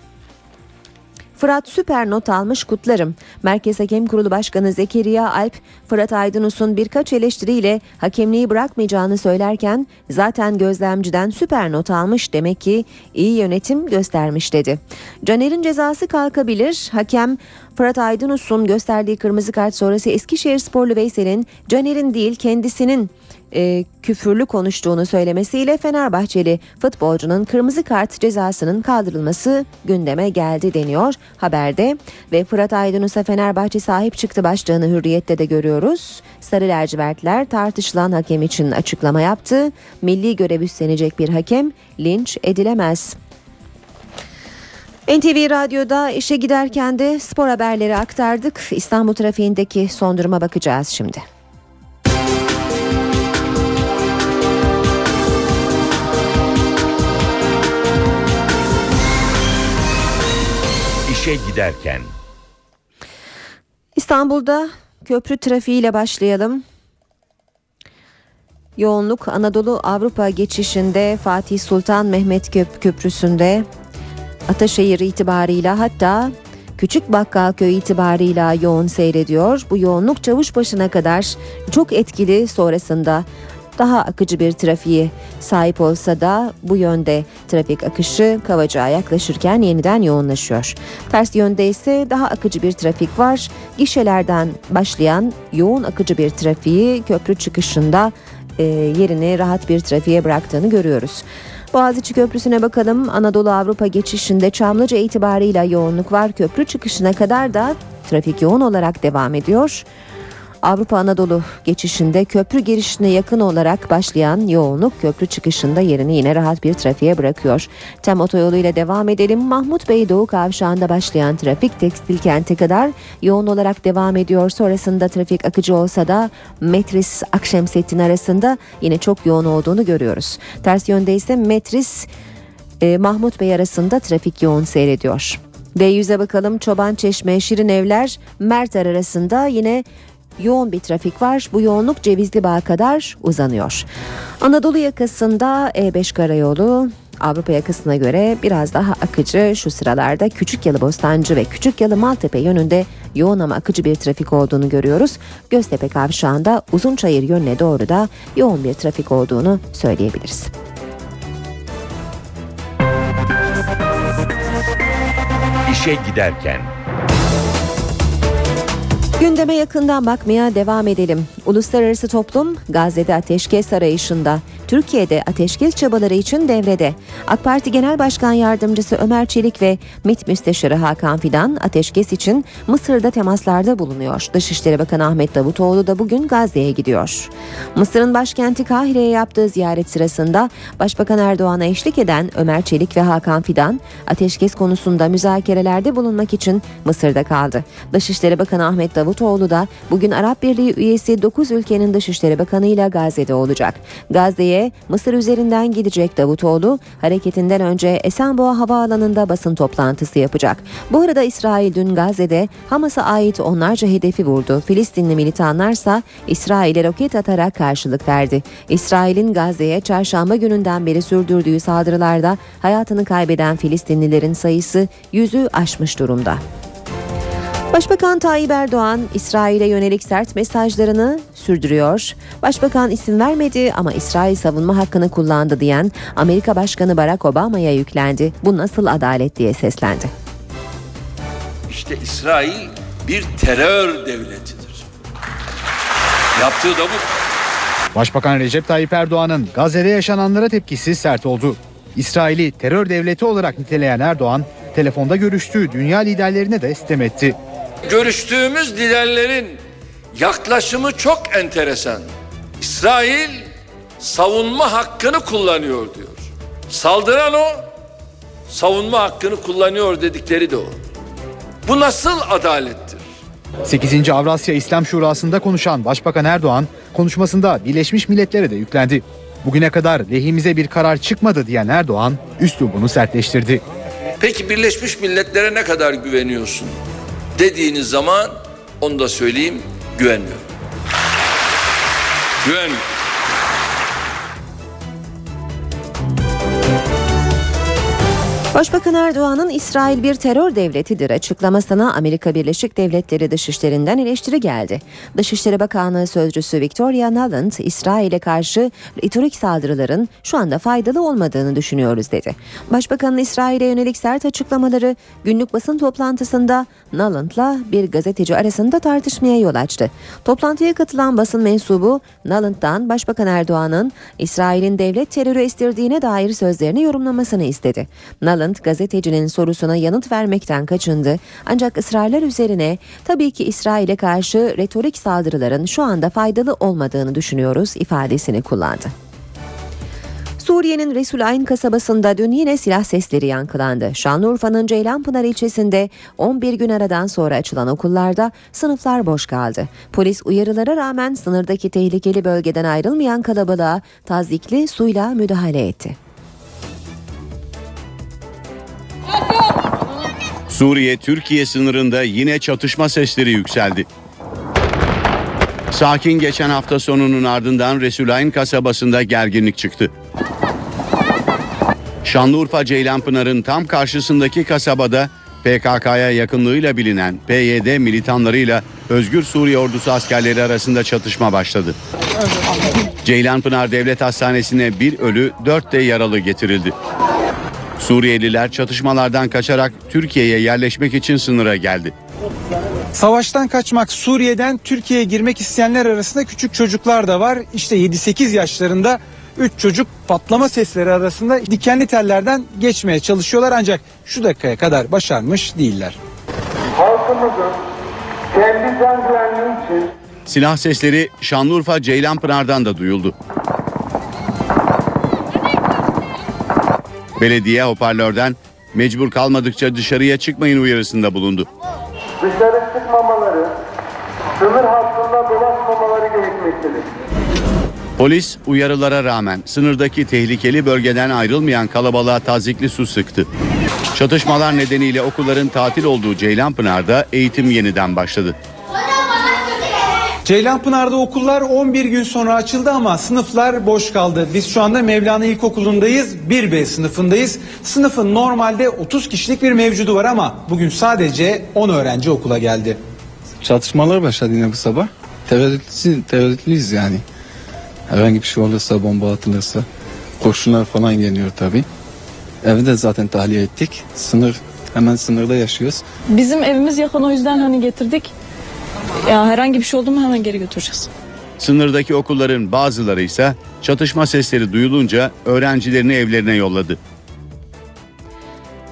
Fırat süper not almış kutlarım. Merkez Hakem Kurulu Başkanı Zekeriya Alp, Fırat Aydınus'un birkaç eleştiriyle hakemliği bırakmayacağını söylerken zaten gözlemciden süper not almış demek ki iyi yönetim göstermiş dedi. Caner'in cezası kalkabilir. Hakem Fırat Aydınus'un gösterdiği kırmızı kart sonrası Eskişehir Sporlu Veysel'in Caner'in değil kendisinin e, küfürlü konuştuğunu söylemesiyle Fenerbahçeli futbolcunun kırmızı kart cezasının kaldırılması gündeme geldi deniyor haberde ve Fırat Aydınus'a Fenerbahçe sahip çıktı başlığını hürriyette de görüyoruz. Sarı lacivertler tartışılan hakem için açıklama yaptı. Milli görev üstlenecek bir hakem linç edilemez. NTV Radyo'da işe giderken de spor haberleri aktardık. İstanbul trafiğindeki son duruma bakacağız şimdi. İşe giderken. İstanbul'da köprü trafiğiyle başlayalım. Yoğunluk Anadolu Avrupa geçişinde Fatih Sultan Mehmet Köp Köprüsü'nde Ataşehir itibarıyla hatta Küçük Bakkalköy itibarıyla yoğun seyrediyor. Bu yoğunluk Çavuşbaşı'na kadar çok etkili sonrasında daha akıcı bir trafiğe sahip olsa da bu yönde trafik akışı Kavacığa yaklaşırken yeniden yoğunlaşıyor. Ters yönde ise daha akıcı bir trafik var. Gişelerden başlayan yoğun akıcı bir trafiği köprü çıkışında e, yerini rahat bir trafiğe bıraktığını görüyoruz. Boğaziçi Köprüsü'ne bakalım. Anadolu Avrupa geçişinde Çamlıca itibarıyla yoğunluk var. Köprü çıkışına kadar da trafik yoğun olarak devam ediyor. Avrupa Anadolu geçişinde köprü girişine yakın olarak başlayan yoğunluk köprü çıkışında yerini yine rahat bir trafiğe bırakıyor. Tem otoyolu ile devam edelim. Mahmut Bey Doğu Kavşağı'nda başlayan trafik tekstil kente kadar yoğun olarak devam ediyor. Sonrasında trafik akıcı olsa da Metris Akşemsettin arasında yine çok yoğun olduğunu görüyoruz. Ters yönde ise Metris e, Mahmut Bey arasında trafik yoğun seyrediyor. D100'e bakalım Çoban Çeşme, Şirin Evler, Merter arasında yine yoğun bir trafik var. Bu yoğunluk Cevizli Bağ kadar uzanıyor. Anadolu yakasında E5 karayolu Avrupa yakasına göre biraz daha akıcı şu sıralarda Küçük Yalı Bostancı ve Küçük Yalı Maltepe yönünde yoğun ama akıcı bir trafik olduğunu görüyoruz. Göztepe kavşağında Uzunçayır yönüne doğru da yoğun bir trafik olduğunu söyleyebiliriz. İşe giderken. Gündeme yakından bakmaya devam edelim. Uluslararası toplum Gazze'de ateşkes arayışında, Türkiye'de ateşkes çabaları için devrede. AK Parti Genel Başkan Yardımcısı Ömer Çelik ve MİT Müsteşarı Hakan Fidan ateşkes için Mısır'da temaslarda bulunuyor. Dışişleri Bakanı Ahmet Davutoğlu da bugün Gazze'ye gidiyor. Mısır'ın başkenti Kahire'ye yaptığı ziyaret sırasında Başbakan Erdoğan'a eşlik eden Ömer Çelik ve Hakan Fidan ateşkes konusunda müzakerelerde bulunmak için Mısır'da kaldı. Dışişleri Bakanı Ahmet Davutoğlu da bugün Arap Birliği üyesi 9 ülkenin Dışişleri Bakanı ile Gazze'de olacak. Gazze'ye Mısır üzerinden gidecek Davutoğlu hareketinden önce Esenboğa Havaalanı'nda basın toplantısı yapacak. Bu arada İsrail dün Gazze'de Hamas'a ait onlarca hedefi vurdu. Filistinli militanlarsa İsrail'e roket atarak karşılık verdi. İsrail'in Gazze'ye çarşamba gününden beri sürdürdüğü saldırılarda hayatını kaybeden Filistinlilerin sayısı yüzü aşmış durumda. Başbakan Tayyip Erdoğan İsrail'e yönelik sert mesajlarını sürdürüyor. Başbakan isim vermedi ama İsrail savunma hakkını kullandı diyen Amerika Başkanı Barack Obama'ya yüklendi. Bu nasıl adalet diye seslendi. İşte İsrail bir terör devletidir. Yaptığı da bu. Başbakan Recep Tayyip Erdoğan'ın Gazze'de yaşananlara tepkisi sert oldu. İsrail'i terör devleti olarak niteleyen Erdoğan, telefonda görüştüğü dünya liderlerine de sitem etti. Görüştüğümüz liderlerin yaklaşımı çok enteresan. İsrail savunma hakkını kullanıyor diyor. Saldıran o, savunma hakkını kullanıyor dedikleri de o. Bu nasıl adalettir? 8. Avrasya İslam Şurası'nda konuşan Başbakan Erdoğan, konuşmasında Birleşmiş Milletler'e de yüklendi. Bugüne kadar lehimize bir karar çıkmadı diyen Erdoğan, üslubunu sertleştirdi. Peki Birleşmiş Milletler'e ne kadar güveniyorsun? Dediğiniz zaman onu da söyleyeyim güvenmiyorum. Güvenmiyorum. Başbakan Erdoğan'ın İsrail bir terör devletidir açıklamasına Amerika Birleşik Devletleri Dışişleri'nden eleştiri geldi. Dışişleri Bakanlığı Sözcüsü Victoria Nuland, İsrail'e karşı retorik saldırıların şu anda faydalı olmadığını düşünüyoruz dedi. Başbakanın İsrail'e yönelik sert açıklamaları günlük basın toplantısında Nuland'la bir gazeteci arasında tartışmaya yol açtı. Toplantıya katılan basın mensubu Nuland'dan Başbakan Erdoğan'ın İsrail'in devlet terörü estirdiğine dair sözlerini yorumlamasını istedi. Nuland gazetecinin sorusuna yanıt vermekten kaçındı ancak ısrarlar üzerine tabii ki İsrail'e karşı retorik saldırıların şu anda faydalı olmadığını düşünüyoruz ifadesini kullandı. Suriye'nin Resulayn kasabasında dün yine silah sesleri yankılandı. Şanlıurfa'nın Ceylanpınar ilçesinde 11 gün aradan sonra açılan okullarda sınıflar boş kaldı. Polis uyarılara rağmen sınırdaki tehlikeli bölgeden ayrılmayan kalabalığa tazikli suyla müdahale etti. Suriye-Türkiye sınırında yine çatışma sesleri yükseldi. Sakin geçen hafta sonunun ardından Resulayn kasabasında gerginlik çıktı. Şanlıurfa Ceylanpınar'ın tam karşısındaki kasabada PKK'ya yakınlığıyla bilinen PYD militanlarıyla Özgür Suriye Ordusu askerleri arasında çatışma başladı. Ceylanpınar Devlet Hastanesi'ne bir ölü, dört de yaralı getirildi. Suriyeliler çatışmalardan kaçarak Türkiye'ye yerleşmek için sınıra geldi. Savaştan kaçmak, Suriye'den Türkiye'ye girmek isteyenler arasında küçük çocuklar da var. İşte 7-8 yaşlarında 3 çocuk patlama sesleri arasında dikenli tellerden geçmeye çalışıyorlar ancak şu dakikaya kadar başarmış değiller. Halkımızın kendi can güvenliği için Silah sesleri Şanlıurfa Ceylanpınar'dan da duyuldu. Belediye hoparlörden mecbur kalmadıkça dışarıya çıkmayın uyarısında bulundu. dışarı çıkmamaları, sınır hattında dolaşmamaları gerekmektedir. Polis uyarılara rağmen sınırdaki tehlikeli bölgeden ayrılmayan kalabalığa tazikli su sıktı. Çatışmalar nedeniyle okulların tatil olduğu Ceylanpınar'da eğitim yeniden başladı. Ceylanpınar'da okullar 11 gün sonra açıldı ama sınıflar boş kaldı. Biz şu anda Mevlana İlkokulu'ndayız. 1B sınıfındayız. Sınıfın normalde 30 kişilik bir mevcudu var ama bugün sadece 10 öğrenci okula geldi. Çatışmalar başladı yine bu sabah. Tereddütlüyüz, tereddütlüyüz yani. Herhangi bir şey olursa, bomba atılırsa. Kurşunlar falan geliyor tabii. Evi de zaten tahliye ettik. Sınır, hemen sınırda yaşıyoruz. Bizim evimiz yakın o yüzden hani getirdik. Ya herhangi bir şey oldu mu hemen geri götüreceğiz. Sınırdaki okulların bazıları ise çatışma sesleri duyulunca öğrencilerini evlerine yolladı.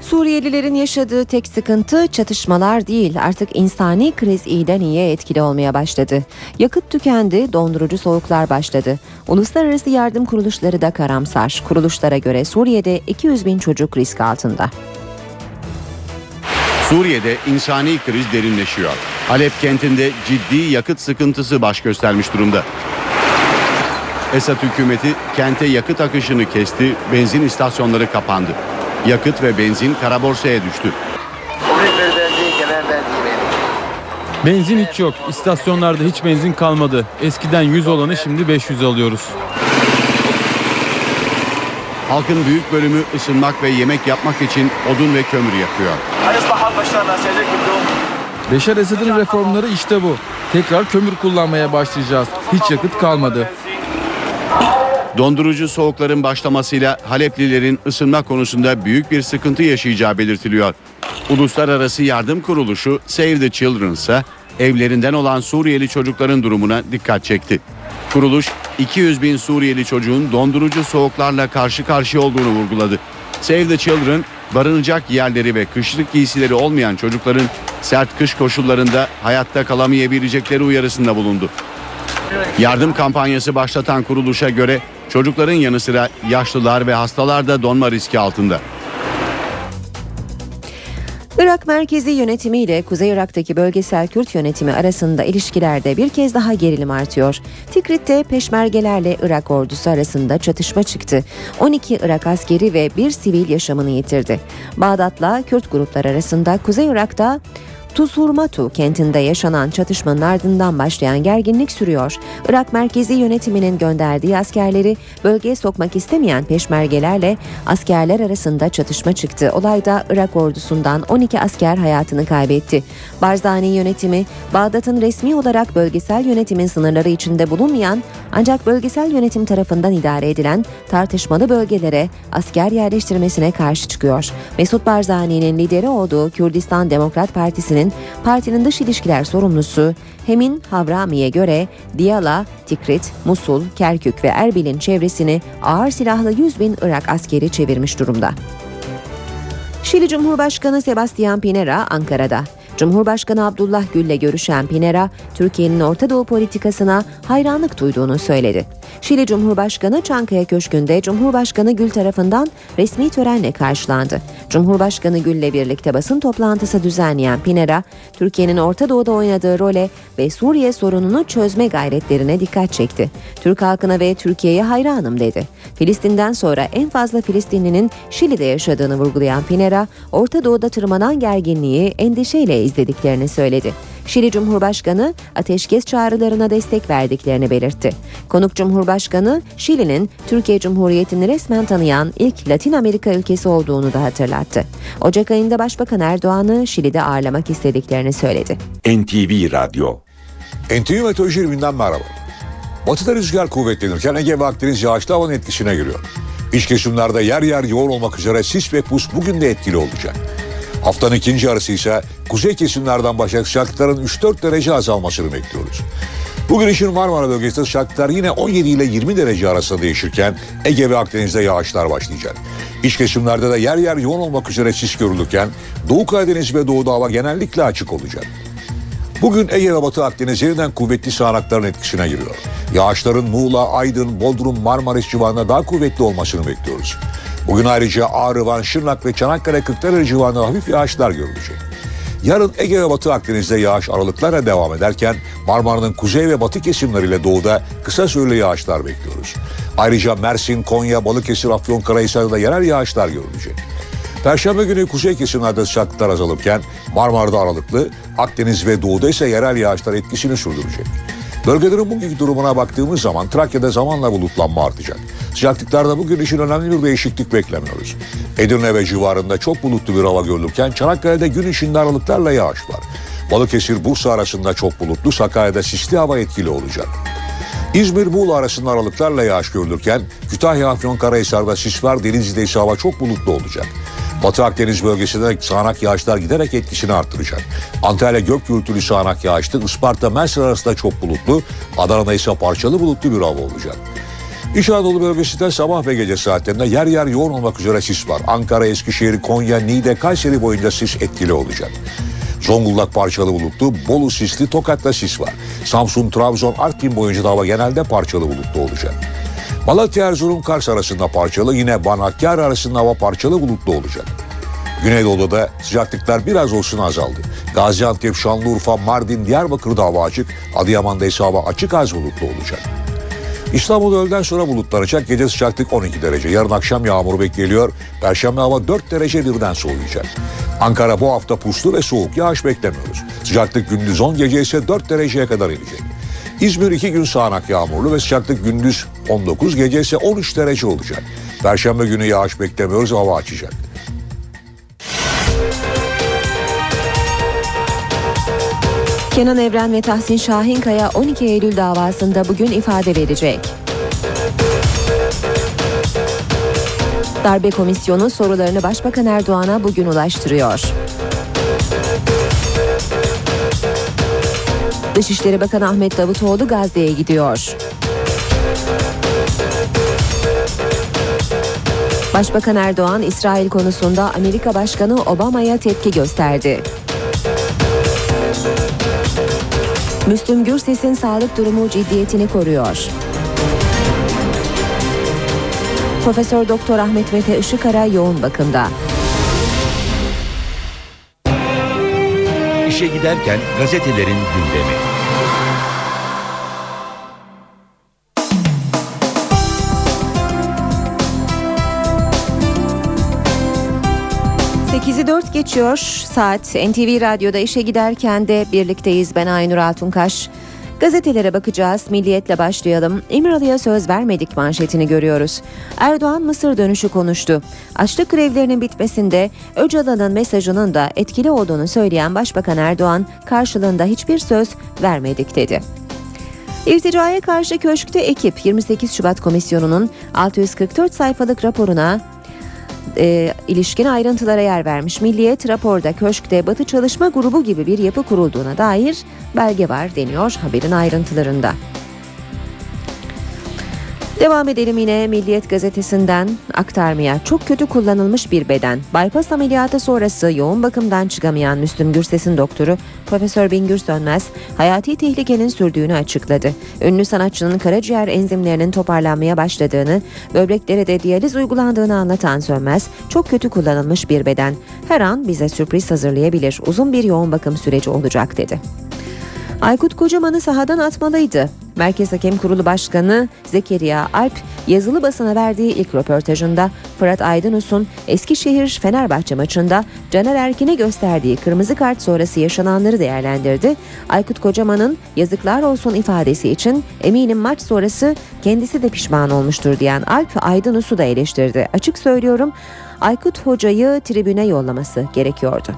Suriyelilerin yaşadığı tek sıkıntı çatışmalar değil artık insani kriz iyiden iyiye etkili olmaya başladı. Yakıt tükendi, dondurucu soğuklar başladı. Uluslararası yardım kuruluşları da karamsar. Kuruluşlara göre Suriye'de 200 bin çocuk risk altında. Suriye'de insani kriz derinleşiyor. Halep kentinde ciddi yakıt sıkıntısı baş göstermiş durumda. Esad hükümeti kente yakıt akışını kesti, benzin istasyonları kapandı. Yakıt ve benzin kara borsaya düştü. Benzin hiç yok. İstasyonlarda hiç benzin kalmadı. Eskiden 100 olanı şimdi 500 alıyoruz. Halkın büyük bölümü ısınmak ve yemek yapmak için odun ve kömür yakıyor. Beşar Esad'ın reformları işte bu. Tekrar kömür kullanmaya başlayacağız. Hiç yakıt kalmadı. Dondurucu soğukların başlamasıyla Haleplilerin ısınma konusunda büyük bir sıkıntı yaşayacağı belirtiliyor. Uluslararası Yardım Kuruluşu Save the Children ise evlerinden olan Suriyeli çocukların durumuna dikkat çekti. Kuruluş 200 bin Suriyeli çocuğun dondurucu soğuklarla karşı karşıya olduğunu vurguladı. Save the Children barınacak yerleri ve kışlık giysileri olmayan çocukların sert kış koşullarında hayatta kalamayabilecekleri uyarısında bulundu. Yardım kampanyası başlatan kuruluşa göre çocukların yanı sıra yaşlılar ve hastalar da donma riski altında. Irak merkezi yönetimi ile Kuzey Irak'taki bölgesel Kürt yönetimi arasında ilişkilerde bir kez daha gerilim artıyor. Tikrit'te peşmergelerle Irak ordusu arasında çatışma çıktı. 12 Irak askeri ve bir sivil yaşamını yitirdi. Bağdat'la Kürt gruplar arasında Kuzey Irak'ta Tuzhurmatu kentinde yaşanan çatışmanın ardından başlayan gerginlik sürüyor. Irak merkezi yönetiminin gönderdiği askerleri bölgeye sokmak istemeyen peşmergelerle askerler arasında çatışma çıktı. Olayda Irak ordusundan 12 asker hayatını kaybetti. Barzani yönetimi Bağdat'ın resmi olarak bölgesel yönetimin sınırları içinde bulunmayan ancak bölgesel yönetim tarafından idare edilen tartışmalı bölgelere asker yerleştirmesine karşı çıkıyor. Mesut Barzani'nin lideri olduğu Kürdistan Demokrat Partisi'nin partinin dış ilişkiler sorumlusu Hemin Havrami'ye göre Diyala, Tikrit, Musul, Kerkük ve Erbil'in çevresini ağır silahlı 100 bin Irak askeri çevirmiş durumda. Şili Cumhurbaşkanı Sebastian Pinera Ankara'da. Cumhurbaşkanı Abdullah Gül'le görüşen Pinera, Türkiye'nin Orta Doğu politikasına hayranlık duyduğunu söyledi. Şili Cumhurbaşkanı Çankaya Köşkü'nde Cumhurbaşkanı Gül tarafından resmi törenle karşılandı. Cumhurbaşkanı Gül'le birlikte basın toplantısı düzenleyen Pinera, Türkiye'nin Orta Doğu'da oynadığı role ve Suriye sorununu çözme gayretlerine dikkat çekti. Türk halkına ve Türkiye'ye hayranım dedi. Filistin'den sonra en fazla Filistinlinin Şili'de yaşadığını vurgulayan Pinera, Orta Doğu'da tırmanan gerginliği endişeyle izlediklerini söyledi. Şili Cumhurbaşkanı ateşkes çağrılarına destek verdiklerini belirtti. Konuk Cumhurbaşkanı Şili'nin Türkiye Cumhuriyeti'ni resmen tanıyan ilk Latin Amerika ülkesi olduğunu da hatırlattı. Ocak ayında Başbakan Erdoğan'ı Şili'de ağırlamak istediklerini söyledi. NTV Radyo NTV Meteoroloji Evi'nden merhaba. Batıda rüzgar kuvvetlenirken Ege ve Akdeniz yağışlı havanın etkisine giriyor. İç kesimlerde yer yer yoğun olmak üzere sis ve pus bugün de etkili olacak. Haftanın ikinci yarısı ise kuzey kesimlerden başlayarak sıcaklıkların 3-4 derece azalmasını bekliyoruz. Bugün için Marmara bölgesinde sıcaklıklar yine 17 ile 20 derece arasında değişirken Ege ve Akdeniz'de yağışlar başlayacak. İç kesimlerde de yer yer yoğun olmak üzere sis görülürken Doğu Karadeniz ve Doğu'da hava genellikle açık olacak. Bugün Ege ve Batı Akdeniz yeniden kuvvetli sağanakların etkisine giriyor. Yağışların Muğla, Aydın, Bodrum, Marmaris civarında daha kuvvetli olmasını bekliyoruz. Bugün ayrıca Ağrı, Van, Şırnak ve Çanakkale Kırklareli civarında hafif yağışlar görülecek. Yarın Ege ve Batı Akdeniz'de yağış aralıklarla devam ederken Marmara'nın kuzey ve batı kesimleriyle doğuda kısa süreli yağışlar bekliyoruz. Ayrıca Mersin, Konya, Balıkesir, Afyonkarahisar'da yerel yağışlar görülecek. Perşembe günü kuzey kesimlerde sıcaklıklar azalırken Marmara'da aralıklı, Akdeniz ve doğuda ise yerel yağışlar etkisini sürdürecek. Bölgelerin bugünkü durumuna baktığımız zaman Trakya'da zamanla bulutlanma artacak. Sıcaklıklarda bugün için önemli bir değişiklik beklemiyoruz. Edirne ve civarında çok bulutlu bir hava görülürken Çanakkale'de gün içinde aralıklarla yağış var. Balıkesir, Bursa arasında çok bulutlu, Sakarya'da sisli hava etkili olacak. İzmir, Muğla arasında aralıklarla yağış görülürken Kütahya, Afyonkarahisar'da sis var, Denizli'de ise hava çok bulutlu olacak. Batı Akdeniz bölgesinde sağanak yağışlar giderek etkisini arttıracak. Antalya gök gürültülü sağanak yağışlı, Isparta, Mersin arasında çok bulutlu, Adana'da ise parçalı bulutlu bir hava olacak. İç Anadolu bölgesinde sabah ve gece saatlerinde yer yer yoğun olmak üzere sis var. Ankara, Eskişehir, Konya, Niğde, Kayseri boyunca sis etkili olacak. Zonguldak parçalı bulutlu, Bolu sisli, Tokat'ta sis var. Samsun, Trabzon, Artvin boyunca da hava genelde parçalı bulutlu olacak. Malatya, Erzurum, Kars arasında parçalı, yine Van Hakkari arasında hava parçalı bulutlu olacak. Güneydoğu'da sıcaklıklar biraz olsun azaldı. Gaziantep, Şanlıurfa, Mardin, Diyarbakır'da hava açık, Adıyaman'da ise hava açık az bulutlu olacak. İstanbul öğleden sonra bulutlanacak. Gece sıcaklık 12 derece. Yarın akşam yağmur bekleniyor. Perşembe hava 4 derece birden soğuyacak. Ankara bu hafta puslu ve soğuk. Yağış beklemiyoruz. Sıcaklık gündüz 10 gece ise 4 dereceye kadar inecek. İzmir 2 gün sağanak yağmurlu ve sıcaklık gündüz 19 gece ise 13 derece olacak. Perşembe günü yağış beklemiyoruz. Hava açacak. Kenan Evren ve Tahsin Şahinkaya 12 Eylül davasında bugün ifade verecek. Darbe Komisyonu sorularını Başbakan Erdoğan'a bugün ulaştırıyor. Dışişleri Bakanı Ahmet Davutoğlu Gazze'ye gidiyor. Başbakan Erdoğan İsrail konusunda Amerika Başkanı Obama'ya tepki gösterdi. Müslüm Gürses'in sağlık durumu ciddiyetini koruyor. Profesör Doktor Ahmet Mete Işıkara yoğun bakımda. İşe giderken gazetelerin gündemi. Sekizi dört geçiyor saat NTV Radyo'da işe giderken de birlikteyiz ben Aynur Altunkaş. Gazetelere bakacağız. Milliyetle başlayalım. İmralı'ya söz vermedik manşetini görüyoruz. Erdoğan Mısır dönüşü konuştu. Açlık grevlerinin bitmesinde Öcalan'ın mesajının da etkili olduğunu söyleyen Başbakan Erdoğan karşılığında hiçbir söz vermedik dedi. İrticaya karşı köşkte ekip 28 Şubat Komisyonu'nun 644 sayfalık raporuna e, ilişkin ayrıntılara yer vermiş. Milliyet raporda köşkte Batı Çalışma Grubu gibi bir yapı kurulduğuna dair belge var deniyor haberin ayrıntılarında. Devam edelim yine Milliyet gazetesinden aktarmaya. Çok kötü kullanılmış bir beden. Bypass ameliyatı sonrası yoğun bakımdan çıkamayan Müslüm Gürses'in doktoru Profesör Bingür Sönmez hayati tehlikenin sürdüğünü açıkladı. Ünlü sanatçının karaciğer enzimlerinin toparlanmaya başladığını, böbreklere de diyaliz uygulandığını anlatan Sönmez, çok kötü kullanılmış bir beden. Her an bize sürpriz hazırlayabilir. Uzun bir yoğun bakım süreci olacak dedi. Aykut Kocaman'ı sahadan atmalıydı. Merkez Hakem Kurulu Başkanı Zekeriya Alp yazılı basına verdiği ilk röportajında Fırat Aydınus'un Eskişehir Fenerbahçe maçında Caner Erkin'e gösterdiği kırmızı kart sonrası yaşananları değerlendirdi. Aykut Kocaman'ın yazıklar olsun ifadesi için eminim maç sonrası kendisi de pişman olmuştur diyen Alp Aydınus'u da eleştirdi. Açık söylüyorum Aykut Hoca'yı tribüne yollaması gerekiyordu.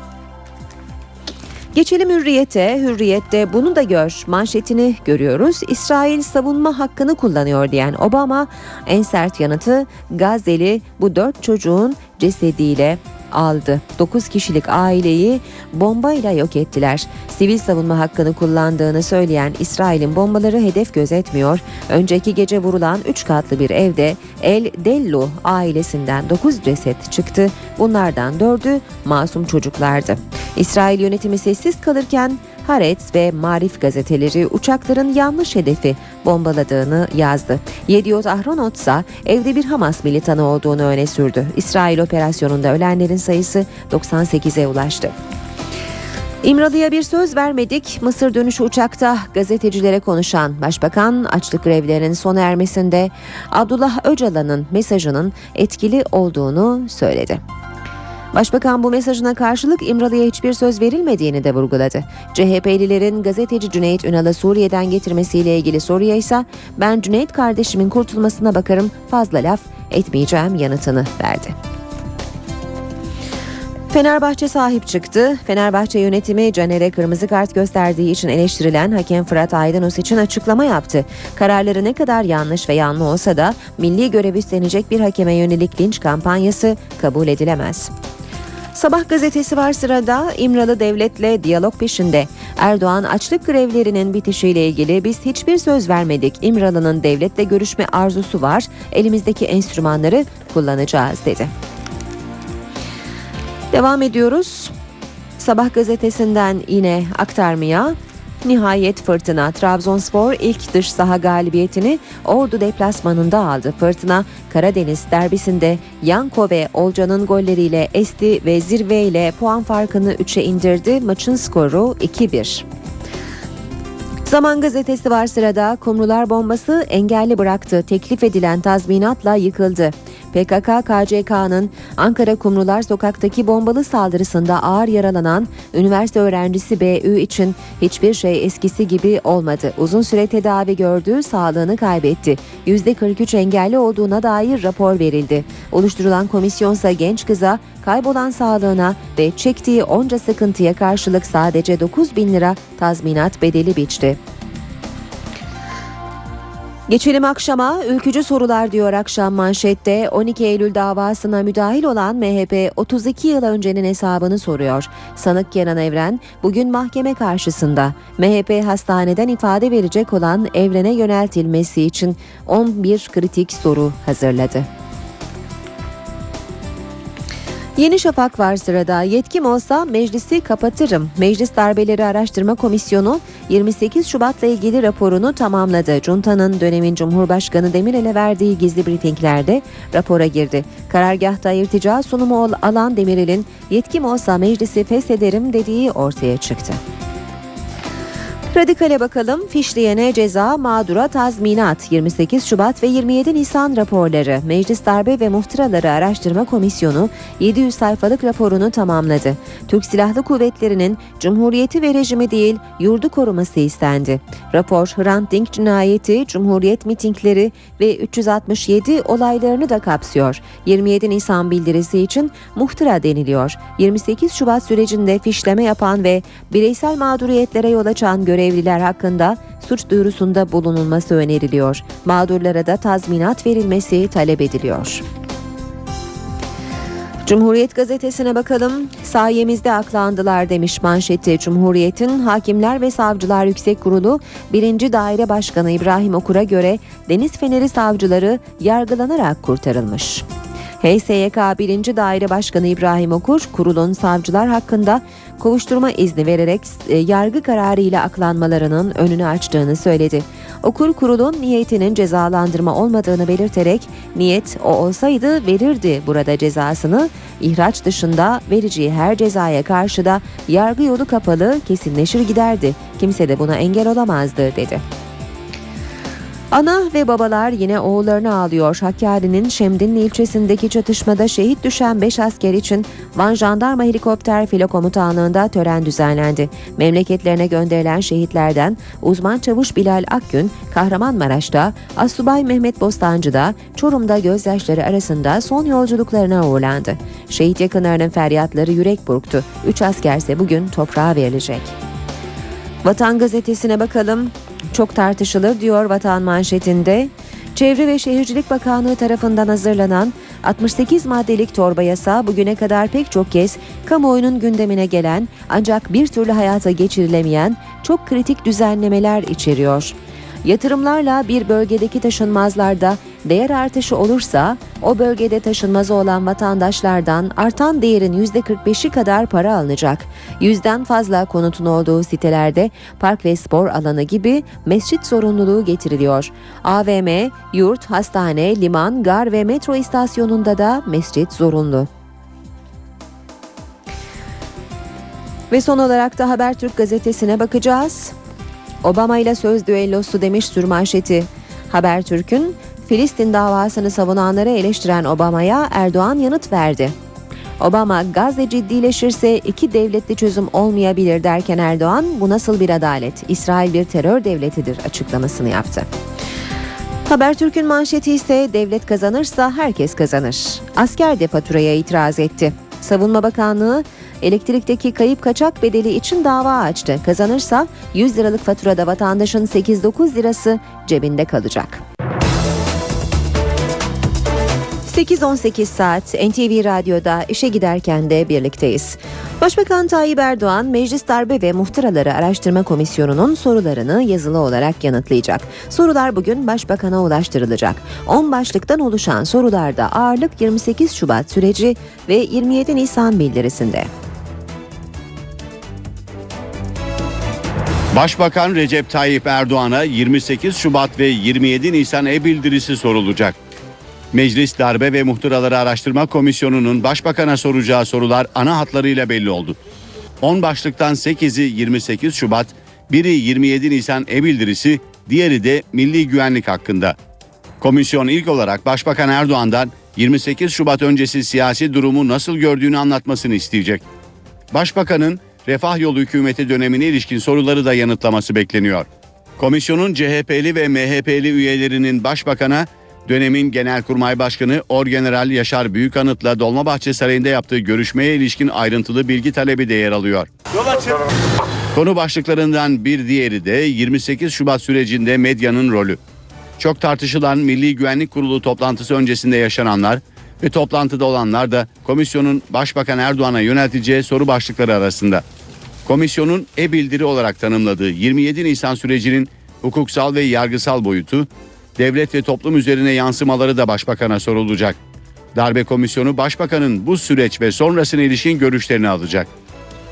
Geçelim Hürriyet'e. Hürriyet'te bunu da gör manşetini görüyoruz. İsrail savunma hakkını kullanıyor diyen Obama en sert yanıtı Gazze'li bu dört çocuğun cesediyle aldı. 9 kişilik aileyi bombayla yok ettiler. Sivil savunma hakkını kullandığını söyleyen İsrail'in bombaları hedef gözetmiyor. Önceki gece vurulan 3 katlı bir evde El Dellu ailesinden 9 ceset çıktı. Bunlardan 4'ü masum çocuklardı. İsrail yönetimi sessiz kalırken Haaretz ve Marif gazeteleri uçakların yanlış hedefi bombaladığını yazdı. Yediot Ahronot ise evde bir Hamas militanı olduğunu öne sürdü. İsrail operasyonunda ölenlerin sayısı 98'e ulaştı. İmralı'ya bir söz vermedik. Mısır dönüşü uçakta gazetecilere konuşan Başbakan açlık grevlerinin sona ermesinde Abdullah Öcalan'ın mesajının etkili olduğunu söyledi. Başbakan bu mesajına karşılık İmralı'ya hiçbir söz verilmediğini de vurguladı. CHP'lilerin gazeteci Cüneyt Ünal'ı Suriye'den getirmesiyle ilgili soruya ise ben Cüneyt kardeşimin kurtulmasına bakarım fazla laf etmeyeceğim yanıtını verdi. Fenerbahçe sahip çıktı. Fenerbahçe yönetimi Caner'e kırmızı kart gösterdiği için eleştirilen hakem Fırat Aydınus için açıklama yaptı. Kararları ne kadar yanlış ve yanlı olsa da milli görev üstlenecek bir hakeme yönelik linç kampanyası kabul edilemez. Sabah gazetesi var sırada İmralı devletle diyalog peşinde. Erdoğan açlık grevlerinin bitişiyle ilgili biz hiçbir söz vermedik. İmralı'nın devletle görüşme arzusu var. Elimizdeki enstrümanları kullanacağız dedi. Devam ediyoruz. Sabah gazetesinden yine aktarmaya. Nihayet fırtına Trabzonspor ilk dış saha galibiyetini Ordu deplasmanında aldı. Fırtına Karadeniz derbisinde Yanko ve Olcan'ın golleriyle esti ve zirveyle puan farkını 3'e indirdi. Maçın skoru 2-1. Zaman gazetesi var sırada kumrular bombası engelli bıraktı. Teklif edilen tazminatla yıkıldı. PKK KCK'nın Ankara Kumrular Sokak'taki bombalı saldırısında ağır yaralanan üniversite öğrencisi BÜ için hiçbir şey eskisi gibi olmadı. Uzun süre tedavi gördü, sağlığını kaybetti. %43 engelli olduğuna dair rapor verildi. Oluşturulan komisyonsa genç kıza kaybolan sağlığına ve çektiği onca sıkıntıya karşılık sadece 9 bin lira tazminat bedeli biçti. Geçelim akşama. Ülkücü sorular diyor akşam manşette. 12 Eylül davasına müdahil olan MHP 32 yıl öncenin hesabını soruyor. Sanık Kenan Evren bugün mahkeme karşısında. MHP hastaneden ifade verecek olan Evren'e yöneltilmesi için 11 kritik soru hazırladı. Yeni Şafak var sırada. Yetkim olsa meclisi kapatırım. Meclis Darbeleri Araştırma Komisyonu 28 Şubat'la ilgili raporunu tamamladı. Cunta'nın dönemin Cumhurbaşkanı Demirel'e verdiği gizli brifinglerde rapora girdi. Karargahta irtica sunumu alan Demirel'in yetkim olsa meclisi feshederim dediği ortaya çıktı. Radikale bakalım. Fişleyene ceza, mağdura tazminat. 28 Şubat ve 27 Nisan raporları. Meclis Darbe ve Muhtıraları Araştırma Komisyonu 700 sayfalık raporunu tamamladı. Türk Silahlı Kuvvetleri'nin Cumhuriyeti ve rejimi değil, yurdu koruması istendi. Rapor Hrant Dink cinayeti, Cumhuriyet mitingleri ve 367 olaylarını da kapsıyor. 27 Nisan bildirisi için muhtıra deniliyor. 28 Şubat sürecinde fişleme yapan ve bireysel mağduriyetlere yol açan görev görevliler hakkında suç duyurusunda bulunulması öneriliyor. Mağdurlara da tazminat verilmesi talep ediliyor. Cumhuriyet gazetesine bakalım. Sayemizde aklandılar demiş manşeti. Cumhuriyet'in Hakimler ve Savcılar Yüksek Kurulu 1. Daire Başkanı İbrahim Okur'a göre Deniz Feneri savcıları yargılanarak kurtarılmış. HSYK 1. Daire Başkanı İbrahim Okur, kurulun savcılar hakkında kovuşturma izni vererek e, yargı kararıyla aklanmalarının önünü açtığını söyledi. Okur kurulun niyetinin cezalandırma olmadığını belirterek niyet o olsaydı verirdi burada cezasını, ihraç dışında vereceği her cezaya karşı da yargı yolu kapalı kesinleşir giderdi. Kimse de buna engel olamazdı dedi. Ana ve babalar yine oğullarını ağlıyor. Hakkari'nin Şemdinli ilçesindeki çatışmada şehit düşen 5 asker için Van Jandarma Helikopter Filo Komutanlığı'nda tören düzenlendi. Memleketlerine gönderilen şehitlerden uzman çavuş Bilal Akgün, Kahramanmaraş'ta, Asubay Mehmet Bostancı'da, Çorum'da gözyaşları arasında son yolculuklarına uğurlandı. Şehit yakınlarının feryatları yürek burktu. 3 askerse bugün toprağa verilecek. Vatan gazetesine bakalım. Çok tartışılır diyor Vatan manşetinde. Çevre ve Şehircilik Bakanlığı tarafından hazırlanan 68 maddelik torba yasa bugüne kadar pek çok kez kamuoyunun gündemine gelen ancak bir türlü hayata geçirilemeyen çok kritik düzenlemeler içeriyor. Yatırımlarla bir bölgedeki taşınmazlarda değer artışı olursa o bölgede taşınmazı olan vatandaşlardan artan değerin %45'i kadar para alınacak. Yüzden fazla konutun olduğu sitelerde park ve spor alanı gibi mescit zorunluluğu getiriliyor. AVM, yurt, hastane, liman, gar ve metro istasyonunda da mescit zorunlu. Ve son olarak da Habertürk gazetesine bakacağız. Obama ile söz düellosu demiş sürmanşeti. Habertürk'ün Filistin davasını savunanları eleştiren Obama'ya Erdoğan yanıt verdi. Obama Gazze ciddileşirse iki devletli çözüm olmayabilir derken Erdoğan bu nasıl bir adalet? İsrail bir terör devletidir açıklamasını yaptı. Habertürk'ün manşeti ise devlet kazanırsa herkes kazanır. Asker de faturaya itiraz etti. Savunma Bakanlığı elektrikteki kayıp kaçak bedeli için dava açtı. Kazanırsa 100 liralık faturada vatandaşın 8-9 lirası cebinde kalacak. 8-18 saat NTV Radyo'da işe giderken de birlikteyiz. Başbakan Tayyip Erdoğan, Meclis Darbe ve Muhtıraları Araştırma Komisyonu'nun sorularını yazılı olarak yanıtlayacak. Sorular bugün Başbakan'a ulaştırılacak. 10 başlıktan oluşan sorularda ağırlık 28 Şubat süreci ve 27 Nisan bildirisinde. Başbakan Recep Tayyip Erdoğan'a 28 Şubat ve 27 Nisan e-bildirisi sorulacak. Meclis Darbe ve Muhtıraları Araştırma Komisyonu'nun başbakana soracağı sorular ana hatlarıyla belli oldu. 10 başlıktan 8'i 28 Şubat, biri 27 Nisan e-bildirisi, diğeri de milli güvenlik hakkında. Komisyon ilk olarak Başbakan Erdoğan'dan 28 Şubat öncesi siyasi durumu nasıl gördüğünü anlatmasını isteyecek. Başbakanın Refah Yolu hükümeti dönemine ilişkin soruları da yanıtlaması bekleniyor. Komisyonun CHP'li ve MHP'li üyelerinin başbakana dönemin Genelkurmay Başkanı Orgeneral Yaşar Büyükanıt'la Dolmabahçe Sarayı'nda yaptığı görüşmeye ilişkin ayrıntılı bilgi talebi de yer alıyor. Konu başlıklarından bir diğeri de 28 Şubat sürecinde medyanın rolü. Çok tartışılan Milli Güvenlik Kurulu toplantısı öncesinde yaşananlar ve toplantıda olanlar da komisyonun Başbakan Erdoğan'a yönelteceği soru başlıkları arasında. Komisyonun e-bildiri olarak tanımladığı 27 Nisan sürecinin hukuksal ve yargısal boyutu, devlet ve toplum üzerine yansımaları da başbakana sorulacak. Darbe komisyonu başbakanın bu süreç ve sonrasına ilişkin görüşlerini alacak.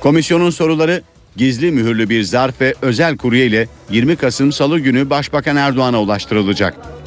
Komisyonun soruları gizli mühürlü bir zarf ve özel kurye ile 20 Kasım Salı günü Başbakan Erdoğan'a ulaştırılacak.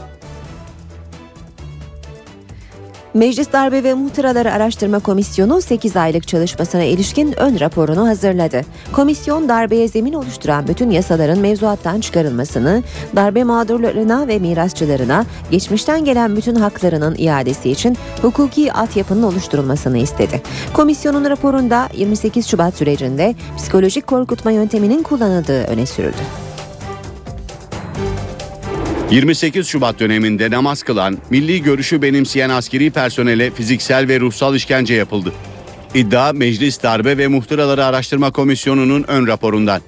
Meclis Darbe ve Muhtıraları Araştırma Komisyonu 8 aylık çalışmasına ilişkin ön raporunu hazırladı. Komisyon darbeye zemin oluşturan bütün yasaların mevzuattan çıkarılmasını, darbe mağdurlarına ve mirasçılarına geçmişten gelen bütün haklarının iadesi için hukuki altyapının oluşturulmasını istedi. Komisyonun raporunda 28 Şubat sürecinde psikolojik korkutma yönteminin kullanıldığı öne sürüldü. 28 Şubat döneminde namaz kılan, milli görüşü benimseyen askeri personele fiziksel ve ruhsal işkence yapıldı. İddia Meclis Darbe ve Muhtıraları Araştırma Komisyonu'nun ön raporundan.